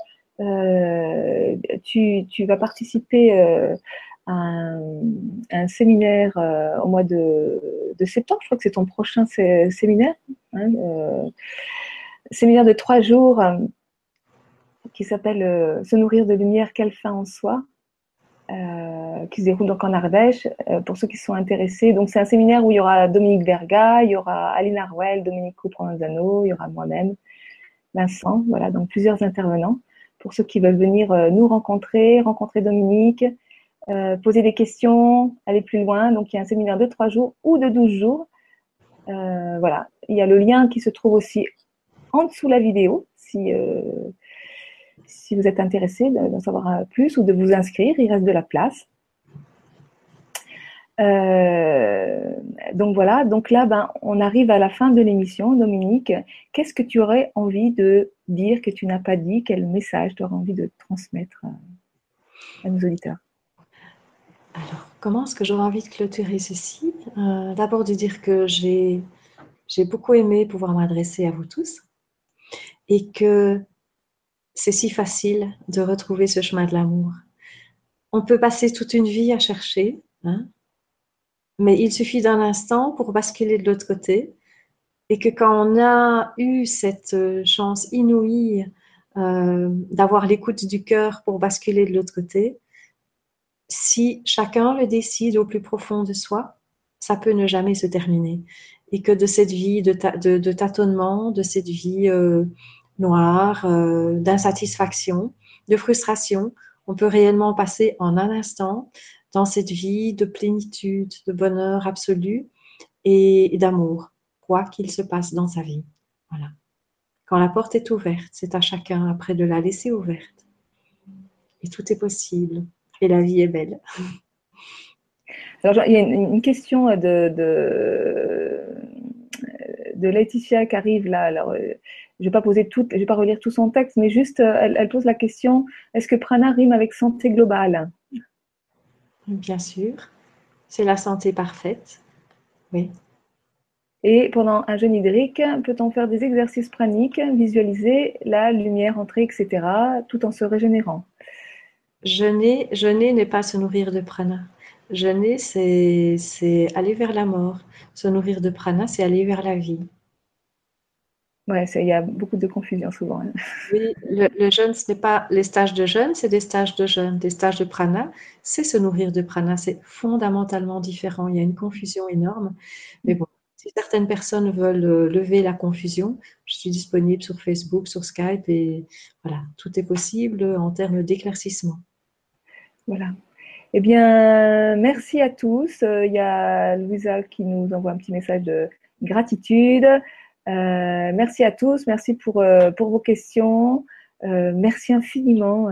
A: Tu, tu, vas participer à un, séminaire au mois de, septembre. Je crois que c'est ton prochain séminaire. Hein, séminaire de trois jours euh, qui s'appelle euh, Se nourrir de lumière, quelle fin en soi, euh, qui se déroule donc en Ardèche, pour ceux qui sont intéressés. Donc c'est un séminaire où il y aura Dominique Verga, il y aura Aline Arwell, Dominique Provenzano, il y aura moi-même, Vincent, voilà, donc plusieurs intervenants. Pour ceux qui veulent venir nous rencontrer, rencontrer Dominique, poser des questions, aller plus loin. Donc il y a un séminaire de trois jours ou de douze jours. voilà, il y a le lien qui se trouve aussi en dessous la vidéo si, euh, vous êtes intéressé d'en savoir plus ou de vous inscrire. Il reste de la place. Euh, donc voilà, donc là, ben, on arrive à la fin de l'émission. Dominique, qu'est-ce que tu aurais envie de dire que tu n'as pas dit Quel message tu aurais envie de transmettre à, nos auditeurs.
B: Alors, comment est-ce que j'aurais envie de clôturer ceci? Euh, D'abord de dire que j'ai beaucoup aimé pouvoir m'adresser à vous tous et que c'est si facile de retrouver ce chemin de l'amour. On peut passer toute une vie à chercher, hein, mais il suffit d'un instant pour basculer de l'autre côté et que quand on a eu cette chance inouïe euh, d'avoir l'écoute du cœur pour basculer de l'autre côté, si chacun le décide au plus profond de soi, ça peut ne jamais se terminer. Et que de cette vie de, de, tâtonnement, de cette vie euh, noir, euh, d'insatisfaction, de frustration. On peut réellement passer en un instant dans cette vie de plénitude, de bonheur absolu et, d'amour, quoi qu'il se passe dans sa vie. Voilà. Quand la porte est ouverte, c'est à chacun après de la laisser ouverte. Et tout est possible. Et la vie est belle. [LAUGHS]
A: Alors, il y a une, question de, de, de, Laetitia qui arrive là. Alors, euh, je vais pas poser tout, je vais pas relire tout son texte, mais juste, euh, elle, pose la question est-ce que prana rime avec santé globale?
B: Bien sûr, c'est la santé parfaite. Oui.
A: Et pendant un jeûne hydrique, peut-on faire des exercices praniques, visualiser la lumière entrer, etc., tout en se régénérant?
B: Jeûner, jeûner n'est pas se nourrir de prana. Jeûner, c'est aller vers la mort. Se nourrir de prana, c'est aller vers la vie.
A: Ouais, il y a beaucoup de confusion souvent. Hein.
B: Oui, le, jeûne, ce n'est pas les stages de jeûne, c'est des stages de jeûne. Des stages de prana, c'est se nourrir de prana. C'est fondamentalement différent. Il y a une confusion énorme. Mais bon, si certaines personnes veulent euh, lever la confusion, je suis disponible sur Facebook, sur Skype et voilà, tout est possible en termes d'éclaircissement.
A: Voilà. Eh bien, merci à tous. Euh, il y a Louisa qui nous envoie un petit message de gratitude. Euh, merci à tous, merci pour, pour vos questions. Merci infiniment,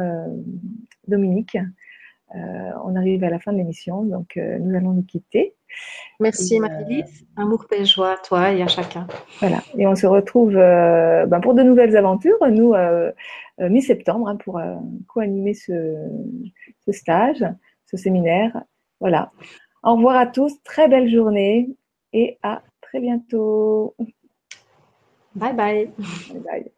A: Dominique. On arrive à la fin de l'émission, donc nous allons nous quitter.
B: Merci Marie-Lise. Amour, paix, joie à toi et à chacun.
A: Voilà. Et on se retrouve ben, pour de nouvelles aventures, nous, mi-septembre, hein, pour co-animer ce, ce, stage, ce séminaire. Voilà. Au revoir à tous. Très belle journée et à très bientôt.
B: Bye bye.
A: Bye bye.